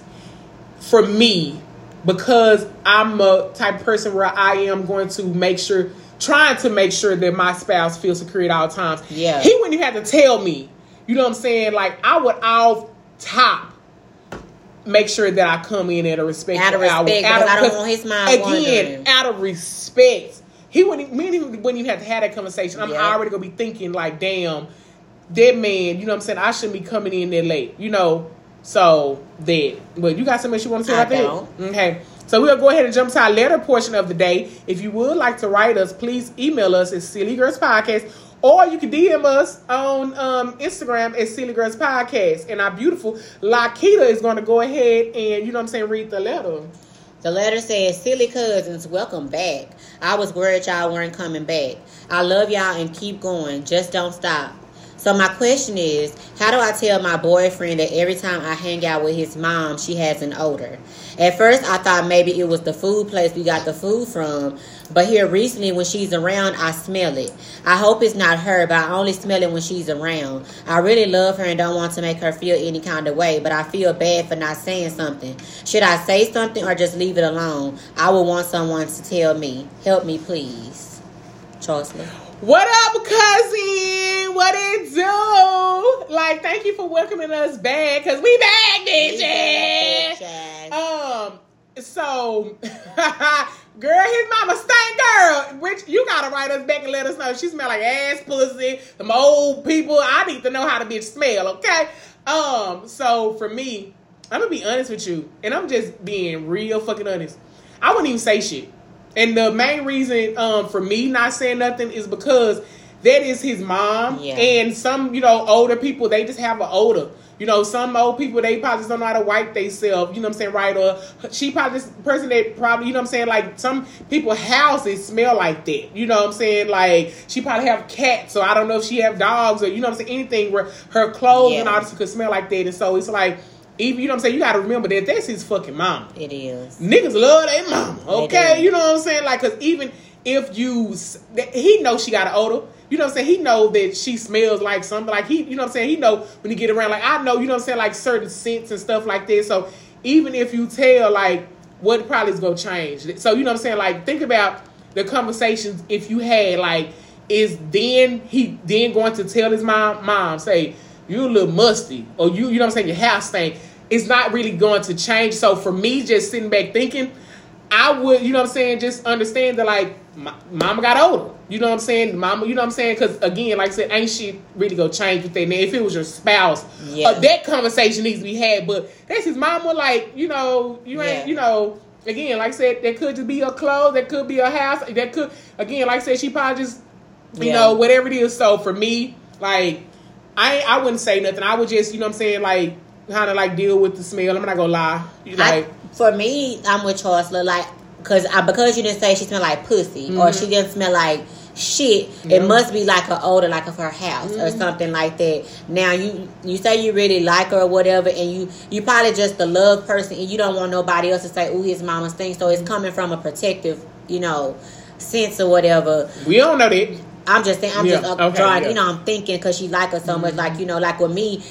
for me, because I'm a type of person where I am going to make sure, trying to make sure that my spouse feels secure at all times. Yeah. He wouldn't even have to tell me. You know what I'm saying? Like, I would off top make sure that I come in at a respectful Out of hour. respect, Out because I don't want his mind Again, wandering. out of respect. He wouldn't, me and him wouldn't even have to have that conversation. I'm already gonna be thinking like, damn, that man, you know what I'm saying? I shouldn't be coming in there late, you know. So that. But you got something else you want to say I about that? Okay. So we'll go ahead and jump to our letter portion of the day. If you would like to write us, please email us at Silly Girls Podcast. Or you can DM us on um, Instagram at Silly Girls Podcast. And our beautiful Lakita is going to go ahead and, you know what I'm saying, read the letter. The letter says, Silly cousins, welcome back. I was worried y'all weren't coming back. I love y'all and keep going. Just don't stop. So my question is, how do I tell my boyfriend that every time I hang out with his mom, she has an odor? At first, I thought maybe it was the food place we got the food from, but here recently, when she's around, I smell it. I hope it's not her, but I only smell it when she's around. I really love her and don't want to make her feel any kind of way, but I feel bad for not saying something. Should I say something or just leave it alone? I would want someone to tell me. Help me, please. Charleston. What up, cousin? What it do? Like, thank you for welcoming us back, because we back, bitches. Um, so, girl, his mama stank girl. Which you gotta write us back and let us know she smell like ass pussy. Some old people. I need to know how the bitch smell. Okay. Um. So for me, I'm gonna be honest with you, and I'm just being real fucking honest. I wouldn't even say shit. And the main reason um for me not saying nothing is because that is his mom. Yeah. And some, you know, older people, they just have an odor. You know, some old people they probably just don't know how to wipe themselves, you know what I'm saying, right? Or she probably this person that probably, you know what I'm saying, like some people houses smell like that. You know what I'm saying? Like she probably have cats, so I don't know if she have dogs or you know what I'm saying, anything where her clothes and all this could smell like that. And so it's like even you know what I'm saying, you gotta remember that that's his fucking mama. It is. Niggas love their mama, okay? You know what I'm saying? Like, cause even if you, he knows she got an odor. You know what I'm saying? He know that she smells like something. Like he, you know what I'm saying? He know when you get around. Like I know, you know what I'm saying? Like certain scents and stuff like that. So even if you tell, like, what probably is gonna change. So you know what I'm saying? Like think about the conversations if you had. Like, is then he then going to tell his mom, mom, say you a little musty, or you, you know what I'm saying? Your house stink. It's not really going to change. So for me, just sitting back thinking. I would, you know what I'm saying, just understand that like my, mama got older. You know what I'm saying? Mama, you know what I'm saying? Because again, like I said, ain't she really gonna change with that. Now, if it was your spouse, Yeah. uh, that conversation needs to be had. But that's his mama. Like you know, you ain't, Yeah. you know. Again, like I said, that could just be a clothes. That could be a house. That could, again, like I said, she probably just, you Yeah. know, whatever it is. So for me, like, I I wouldn't say nothing. I would just, you know what I'm saying, like, kind of like deal with the smell. I'm not gonna lie. You Like, I, for me, I'm with Charles. Like, cause I, because you didn't say she smelled like pussy or she mm-hmm. didn't smell like shit. Yeah. It must be like her odor, like of her house or mm-hmm. something like that. Now you you say you really like her or whatever, and you you probably just the love person, and you don't want nobody else to say, "Oh, his mama's thing." So it's mm-hmm. coming from a protective, you know, sense or whatever. we don't know that. I'm just saying, I'm Yeah, just uh, okay, drawing, yeah. you know, I'm thinking because she like her so much. Like, you know, like with me,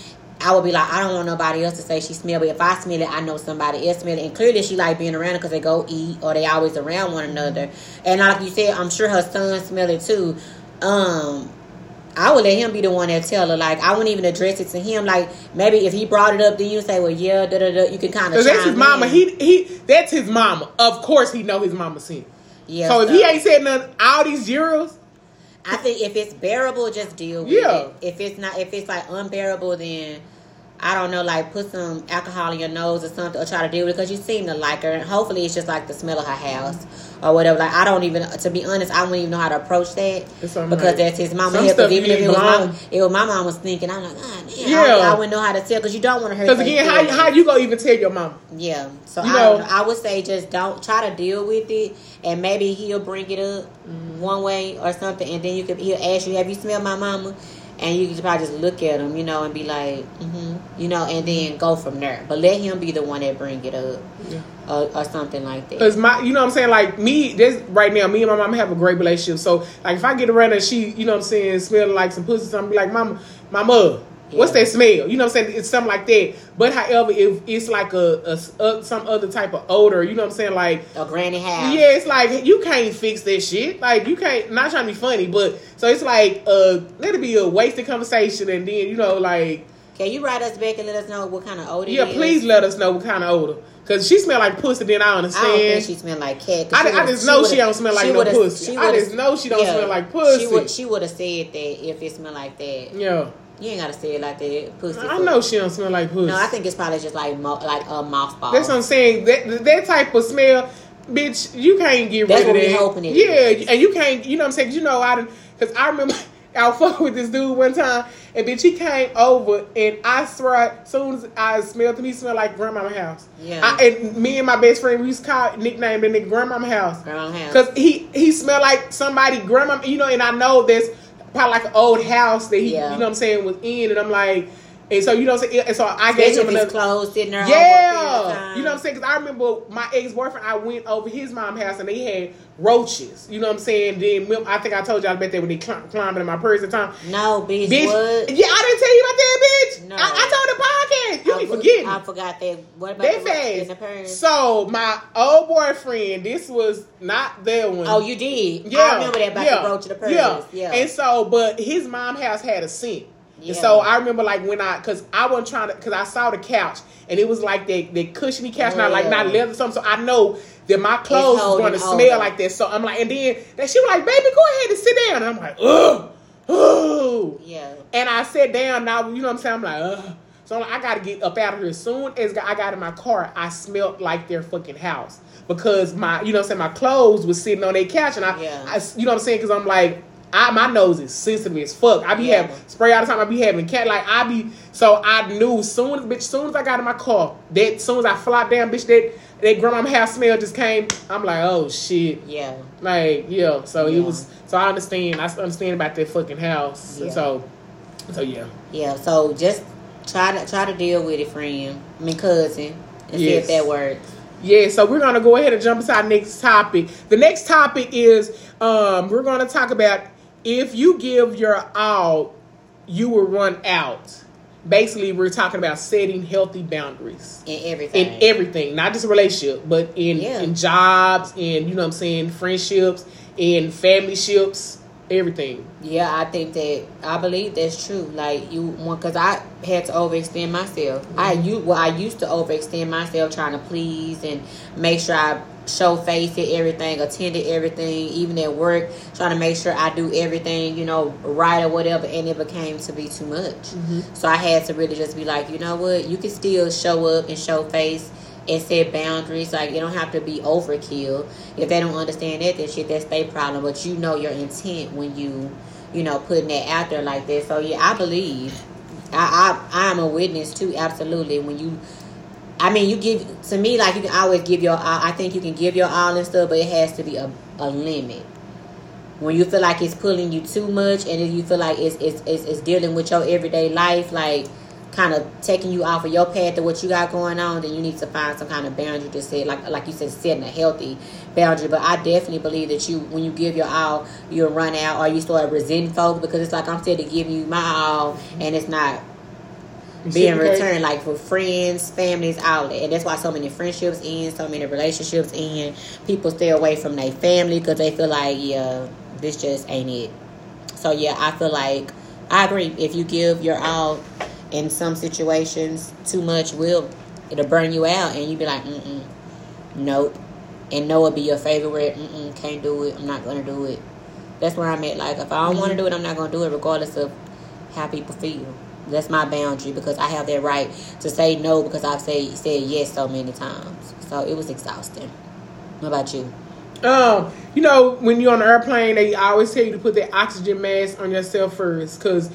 I would be like, I don't want nobody else to say she smell, but if I smell it, I know somebody else smell it. And clearly she like being around it because they go eat or they always around one another. And like you said, I'm sure her son smell it too. Um, I would let him be the one that tell her. Like I wouldn't even address it to him. Like maybe if he brought it up, then you say, "Well, yeah, da da da." You can kind of. That's his mama. He he. That's his mama. Of course, he know his mama sin. Yeah. So if he ain't said nothing all these zeros. I think if it's bearable, just deal with Yeah. it. If it's not, if it's like unbearable, then I don't know, like put some alcohol in your nose or something, or try to deal with it because you seem to like her. And hopefully, it's just like the smell of her house or whatever. Like I don't even, to be honest, I don't even know how to approach that because like- that's his mama here. Because even if it was my, it was my mom was thinking, I'm like, ah, God damn, Yeah. I, I wouldn't know how to tell because you don't want to hurt. because again, how how you gonna even tell your mom? Yeah. So You I, know- I would say just don't try to deal with it, and maybe he'll bring it up mm-hmm. one way or something, and then you could he'll ask you, "Have you smelled my mama?" And you could probably just look at him, you know, and be like, mm-hmm, you know, and then go from there. But let him be the one that bring it up, Yeah. or, or something like that. Cause my, you know what I'm saying, like me, this right now, me and my mom have a great relationship. So like, if I get around her, she, you know what I'm saying, smelling like some pussy, something, be like, mama, mama, what's that smell? You know what I'm saying? It's something like that. But however, if it's like a, a s- uh, some other type of odor, you know what I'm saying, like. A granny house. Yeah, it's like you can't fix that shit. Like you can't. Not trying to be funny, but so it's like uh, let it be a wasted conversation, and then you know, like Can you write us back and let us know what kind of odor? yeah, it is? please let us know what kind of odor, cause she smell like pussy. Then I I don't understand. think she smell like cat. I, she I just know she, would've- don't smell like no pussy. she I just know she don't yeah. smell like pussy. She would. She would have said that if it smelled like that. yeah, You ain't gotta say it like that. Pussy. I foot. know she don't smell like pussy. No, I think it's probably just like mo- like a mothball. that's what I'm saying. That that type of smell, bitch, you can't get That's rid of that. hoping it yeah, is. and you can't. You know what I'm saying? you know I. Because I remember. I was fucking with this dude one time, and bitch, he came over, and I swear, as soon as I smelled him, he smelled like grandma's house. Yeah. I, and me and my best friend, we used to call nickname the nigga grandmama house. Grandma house. Cause he he smelled like somebody grandma, you know, and I know there's probably like an old house that he, Yeah. you know, what I'm saying was in, and I'm like, and so you know, what I'm saying, and so I gave him another. clothes sitting there. over a period of Yeah, you know what I'm saying? Because I remember my ex boyfriend. I went over his mom's house and they had roaches. You know what I'm saying? Then I think I told y'all about that when they cl- climbing in my purse at the time. No, bitch. Bitch, What? yeah, I didn't tell you about that, bitch. No. I, I told the podcast. You I be forgetting. I forgot that. What about They the in the purse? So my old boyfriend, this was not their one. oh, you did. Yeah, I remember that about yeah, the roach in the purse. Yeah. Yeah. And so, but his mom house had a sink. Yeah. And so I remember like when I, cause I wasn't trying to, cause I saw the couch and it was like that, that cushiony couch, not like not leather or something. So I know that my clothes was going to smell like that. So I'm like, and then that she was like, baby, go ahead and sit down. And I'm like, ugh, ugh. yeah. And I sat down. Now you know what I'm saying. I'm like, Ugh. so I'm like, I got to get up out of here. As soon as I got in my car, I smelled like their fucking house because my, you know, what I'm saying my clothes was sitting on their couch, and I, Yeah. I you know what I'm saying, because I'm like. I, my nose is sensitive as fuck. I be Yeah. having spray all the time. I be having cat like I be. So I knew soon as bitch, soon as I got in my car, that soon as I flopped down, bitch, that that grandma house smell just came. I'm like, oh shit, Yeah. like yeah. So it was. So I understand. I understand about that fucking house. Yeah. So, so yeah. Yeah. So just try to try to deal with it, friend. I mean, cousin, and see if that works. Yeah, so we're gonna go ahead and jump into our next topic. The next topic is um, we're gonna talk about if you give your all, you will run out. Basically, we're talking about setting healthy boundaries In everything. in everything, not just a relationship, but in Yeah. in jobs, in you know what I'm saying, friendships, in family ships, everything. Yeah, I think that I believe that's true. Like you, because I had to overextend myself. I Mm-hmm. you well, I used to overextend myself trying to please and make sure I show face at everything, attended everything, even at work, trying to make sure I do everything, you know, right or whatever, and it became to be too much. Mm-hmm. So I had to really just be like, you know what, you can still show up and show face and set boundaries. Like you don't have to be overkill. If they don't understand that, then shit, that's their problem. But you know your intent when you, you know, putting that out there like that. So yeah, I believe. I I I am a witness too. Absolutely, when you. I mean, you give to me like you can always give your. all. I think you can give your all and stuff, but it has to be a, a limit. When you feel like it's pulling you too much, and if you feel like it's it's, it's, it's dealing with your everyday life, like kind of taking you off of your path to what you got going on, then you need to find some kind of boundary to set, like like you said, setting a healthy boundary. But I definitely believe that you, when you give your all, you'll run out, or you start resenting folks because it's like I'm still giving you my all, and it's not being returned like for friends, families, outlet, and that's why so many friendships end, so many relationships end. People stay away from their family because they feel like, yeah, this just ain't it. So yeah, I feel like I agree. If you give your all in some situations, too much will it'll burn you out, and you be like, mm nope. And no will be your favorite. Mm can't do it. I'm not gonna do it. That's where I'm at. Like if I don't want to do it, I'm not gonna do it, regardless of how people feel. That's my boundary because I have that right to say no because I've said said yes so many times. So it was exhausting. What about you? Um, you know, when you're on the airplane, they always tell you to put that oxygen mask on yourself first, because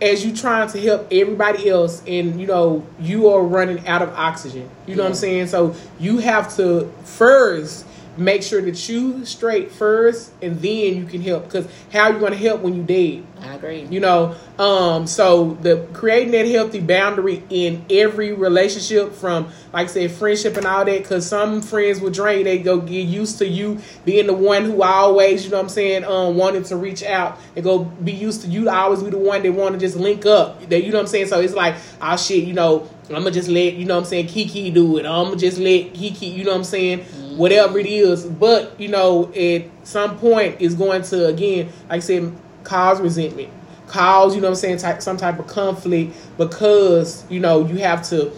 as you're trying to help everybody else, and you know, you are running out of oxygen. You know yeah. what I'm saying? So you have to first make sure that you straight first and then you can help. Because how are you going to help when you dead? I agree. You know um so the creating that healthy boundary in every relationship from like I said friendship and all that because some friends will drain they go get used to you being the one who always you know what i'm saying um wanted to reach out. And go be used to you always be the one that want to just link up. That you know what i'm saying? So it's like oh shit you know i'm gonna just let you know what i'm saying kiki do it. I'm gonna just let kiki you know what i'm saying? mm-hmm whatever it is. But you know, at some point, it's going to again, like I said, cause resentment, cause you know what I'm saying, type, some type of conflict because you know you have to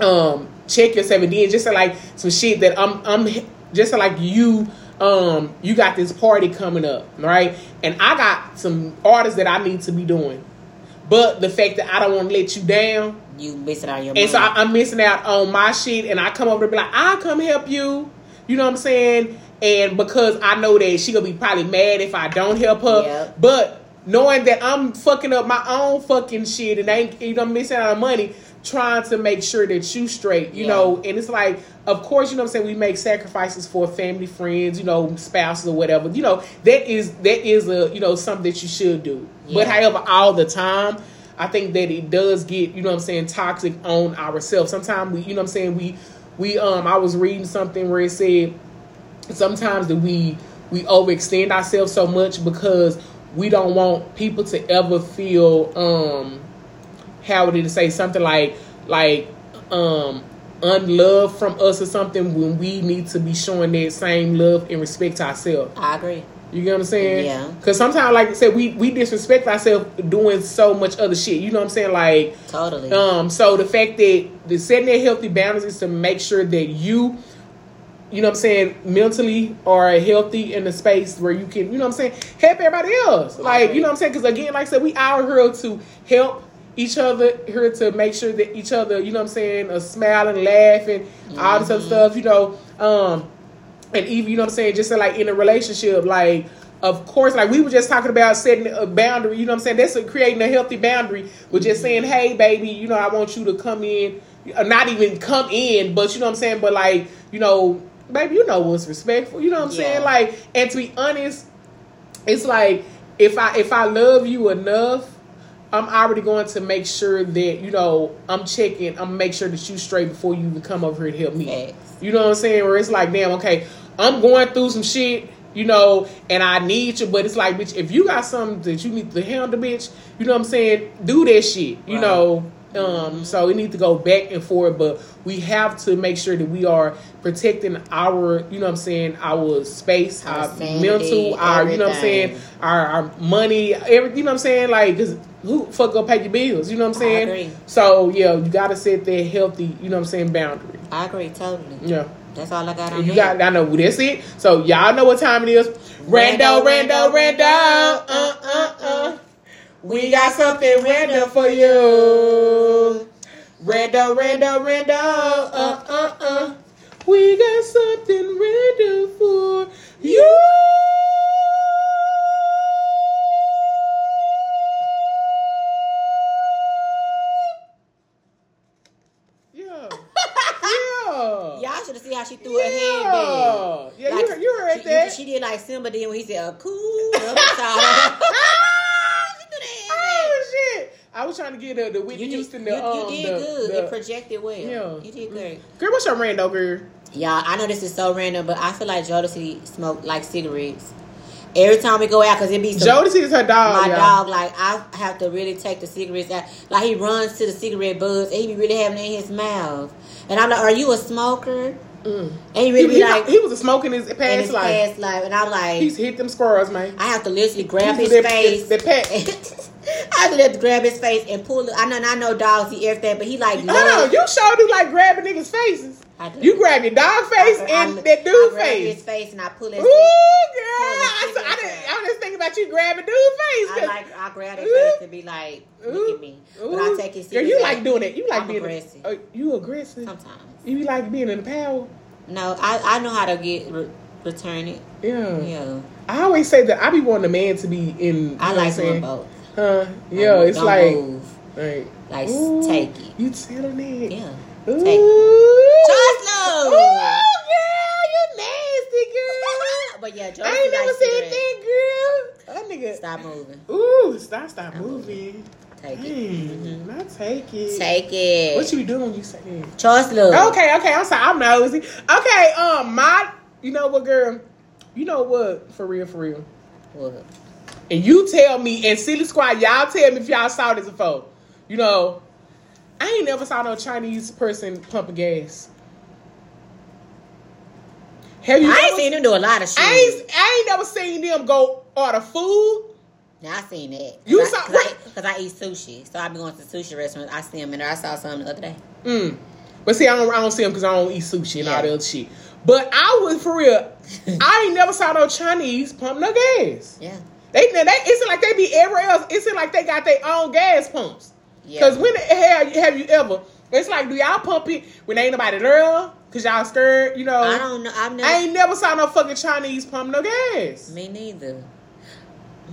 um check yourself and then just like some shit that I'm I'm just like you um you got this party coming up right and i got some artists that i need to be doing but the fact that i don't want to let you down you missing out your money. and so I, am missing out on my shit and i come over and be like i'll come help you you know what I'm saying? And because I know that she gonna be probably mad if I don't help her. Yep. But knowing that I'm fucking up my own fucking shit and ain't you know missing out on money, trying to make sure that you straight, you yeah. know, and it's like of course, you know what I'm saying, we make sacrifices for family, friends, you know, spouses or whatever. You know, that is that is a you know something that you should do. Yeah. But however, all the time, I think that it does get, you know what I'm saying, toxic on ourselves. Sometimes we, you know I'm saying, we we um I was reading something where it said sometimes that we we overextend ourselves so much because we don't want people to ever feel um how would it say something like like um unloved from us or something when we need to be showing that same love and respect to ourselves. I agree. You get what I'm saying? Yeah. Because sometimes, like I said, we we disrespect ourselves doing so much other shit. You know what I'm saying? Like totally. Um. So the fact that the setting that healthy boundaries is to make sure that you, you know what I'm saying, mentally are healthy in the space where you can, you know what I'm saying, help everybody else. Like you know what I'm saying? Because again, like I said, we are here to help each other here to make sure that each other, you know what I'm saying, are smiling, laughing, mm-hmm. all this other mm-hmm. stuff, you know. Um, and even you know what I'm saying, just like in a relationship, like of course, like we were just talking about setting a boundary, you know what I'm saying? That's a, creating a healthy boundary with just saying, hey, baby, you know, I want you to come in, uh, not even come in, but you know what I'm saying? But like, you know, baby, you know what's respectful, you know what I'm yeah. saying? Like, and to be honest, it's like if I if I love you enough, I'm already going to make sure that you know I'm checking. I'm make sure that you straight before you even come over here to help me. Yes. You know what I'm saying? Where it's like, damn, okay, I'm going through some shit, you know, and I need you. But it's like, bitch, if you got something that you need to handle, bitch, you know what I'm saying? Do that shit, you right. know. Um, so we need to go back and forth, but we have to make sure that we are protecting our, you know what I'm saying, our space, our, our sanity, mental, our, everything. you know what I'm saying, our, our money, every, you know what I'm saying, like, cause who fuck gonna pay your bills, you know what I'm saying? So yeah, you gotta set that healthy, you know what I'm saying, boundary. I agree totally. Yeah. That's all I got on You got, I know, that's it. So y'all know what time it is. Rando, rando, rando, uh, uh, uh. We got something random for you. Rando, rando, rando, uh, uh, uh. We got something random for you. Yeah, I should have seen how she threw yeah. her head back. Yeah, like, you, heard, you heard she, that. She did like Simba did when he said, a cool. I was trying to get the, the Whitney you Houston. The, you, um, you did the, good. The, it projected well. Yeah. You did good. Girl, what's your random, girl? Yeah, I know this is so random, but I feel like Jodeci smoked like cigarettes. Every time we go out, cause it be some, Jodeci is her dog. My y'all. dog, like I have to really take the cigarettes out. Like he runs to the cigarette butts, and he be really having it in his mouth. And I'm like, "Are you a smoker?" Mm. And he really he, he, like he was a smoking his past in his life. Past life, and I'm like, he's hit them squirrels, man. I have to literally grab his face. The, the pet. I just have to grab his face and pull it. I know, I know dogs eat everything, but he like. On, you sure do like grabbing niggas' faces. I do. You grab your dog face I- and I- that I dude grab face. his face and I pull his Ooh, face. girl. I, the I, I, didn't- I was just thinking about you grabbing dude face. I like I grab his face and be like, look Ooh, at me. ooh. But I take it Girl, serious. you like doing it. You like I'm being aggressive. Uh, you aggressive. Sometimes. You like being in the power. No, I, I know how to get re- return it. Yeah. Yeah, I always say that I be wanting a man to be in. I like doing both. Huh? Yeah, Don't- it's like, like, like ooh, take it. You telling it? Yeah, Ooh. take Ooh, Jocelyn! girl, you nasty girl. But yeah, Josie I ain't never said that, girl. That nigga. Stop moving. Ooh, stop, stop Stop moving. Take it. Dang, not take it. Take it. What you be doing when you say that? Choice love. Okay, okay, I'm sorry, I'm nosy. Okay, um, my, you know what, girl? You know what? For real, for real. What? And you tell me, and Silly Squad, y'all tell me if y'all saw this before. You know, I ain't never saw no Chinese person pumping gas. Have you? I ain't ever- seen them do a lot of shit. I ain't, I ain't never seen them go order food. Now I seen that. You I, saw- cause? I, I eat sushi, so I be going to sushi restaurants. I see them in there. I saw some the other day. Mm. But see, I don't, I don't see them because I don't eat sushi and all that other shit. But I was for real. I ain't never saw no Chinese pump no gas. Yeah, They, they it's like they be everywhere else. It's like they got their own gas pumps. yeah. Cause when the hell have you ever? It's like, do y'all pump it when ain't nobody there? Cause y'all scared, you know. I don't know. I've never. I ain't never saw no fucking Chinese pump no gas. Me neither.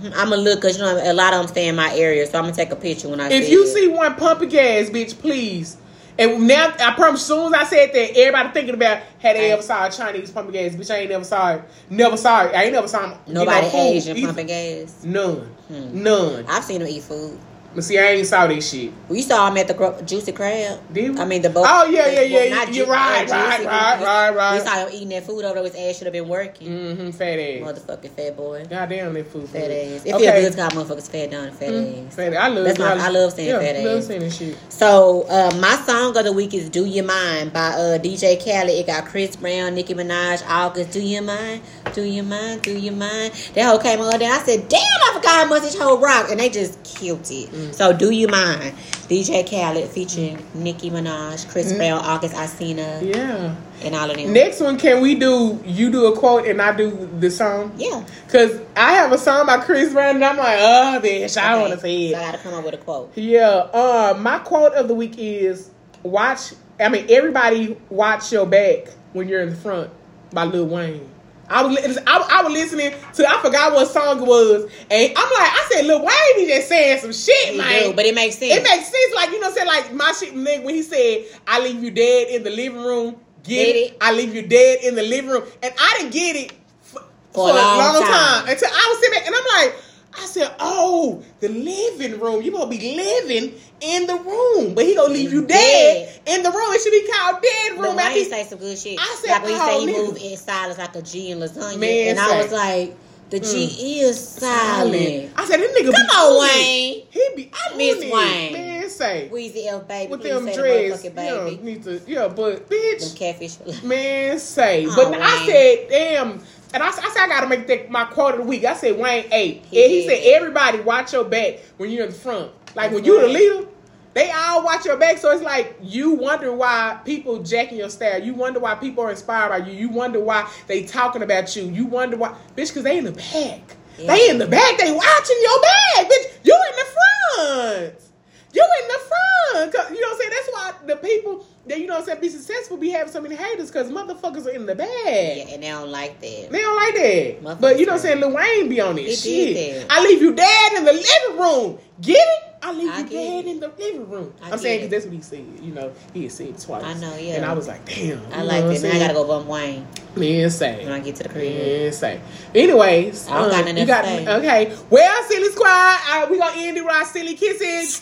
I'm gonna look because you know a lot of them stay in my area, so I'm gonna take a picture when I. If see you it. see one pumping gas, bitch, please. And now I promise, as soon as I said that, everybody thinking about had they ever saw a Chinese pumping gas, bitch. I ain't never saw it. Never saw it. I ain't never saw 'em get no nobody food, Asian eat- pumping gas, None, Hmm. none. I've seen them eat food. But see, I ain't saw this shit. We saw him at the gro- Juicy Crab. Did we? I mean the boat. Oh, yeah, yeah, yeah, not you're right, right, Juicy. right, We- right, right. We saw him eating that food over there. His ass should have been working. Mm-hmm. Fat ass. Motherfucking fat boy. Goddamn that food. Fat ass. It Okay. feels good to call motherfuckers fat down and fat Mm, ass. Fat ass. I love. That's my- I love saying yeah, fat I love ass. saying shit. So uh, my song of the week is "Do You Mind" by uh, DJ Khaled. It got Chris Brown, Nicki Minaj, August. Do you mind? Do you mind? Do you mind? That whole came on there. I said, "Damn, I forgot how much this whole rock," and they just killed it. Mm. So "Do You Mind" DJ Khaled featuring Nicki Minaj, Chris Mm. Brown, August Alsina, Yeah. and all of them. Next one, can we do? You do a quote and I do the song. yeah, Cause I have a song by Chris Brown and I'm like, oh bitch, I Okay. to say So I got to come up with a quote. Yeah. Uh, my quote of the week is watch. I mean, everybody watch your back when you're in the front by Lil Wayne. I was I, I was listening to I forgot what song it was, and I'm like I said Lil Wayne be just saying some shit, He man. do, but it makes sense. It makes sense, like you know, what I'm saying like my shit nigga when he said, "I leave you dead in the living room." Get, it? it? I leave you dead in the living room, and I didn't get it for, For a long time. until I was sitting there, and I'm like, I said, "Oh, the living room. You gonna be living in the room, but he gonna leave you dead, in the room. It should be called dead room." Wayne he- say some good shit. I said, like when he oh, say he oh, nigga. move in silence like a G in lasagna. Man, and I was like, the G mm. is silent. I said, "This nigga Come be on. Wayne. He be I miss. Wayne. Man, say Weezy F baby, with them say dreads, the you motherfucking need to, yeah, but Them bitch, catfish. man, say. Oh, but I Wayne. said, damn. And I, I said, I gotta make that my quote of the week. I said, Wayne ate. He and he did. said, everybody watch your back when you're in the front. Like when That's you the right. leader, they all watch your back. So it's like you wonder why people jacking your style. You wonder why people are inspired by you. You wonder why they talking about you. You wonder why, bitch, because they in the back. Yeah. They in the back. They watching your back, bitch. You in the front. You in the front. 'Cause, you know what I'm saying? That's why the people that, you know what I'm saying, be successful be having so many haters because motherfuckers are in the back. Yeah, and they don't like that. They don't like that. But you know what I'm saying? Lil Wayne be on this shit. I leave you dead in the living room. Get it? I leave I you dead it. in the living room. I I'm saying because that's what he said. You know, he had said it twice. I know, yeah. And I was like, damn. I like that. I'm I gotta go bump Wayne Man, say. when I get to the crib. Man, say. Anyways, I don't got um, nothing you say. Okay. Well, silly squad, uh, we gonna end it with our silly kisses,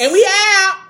and we out.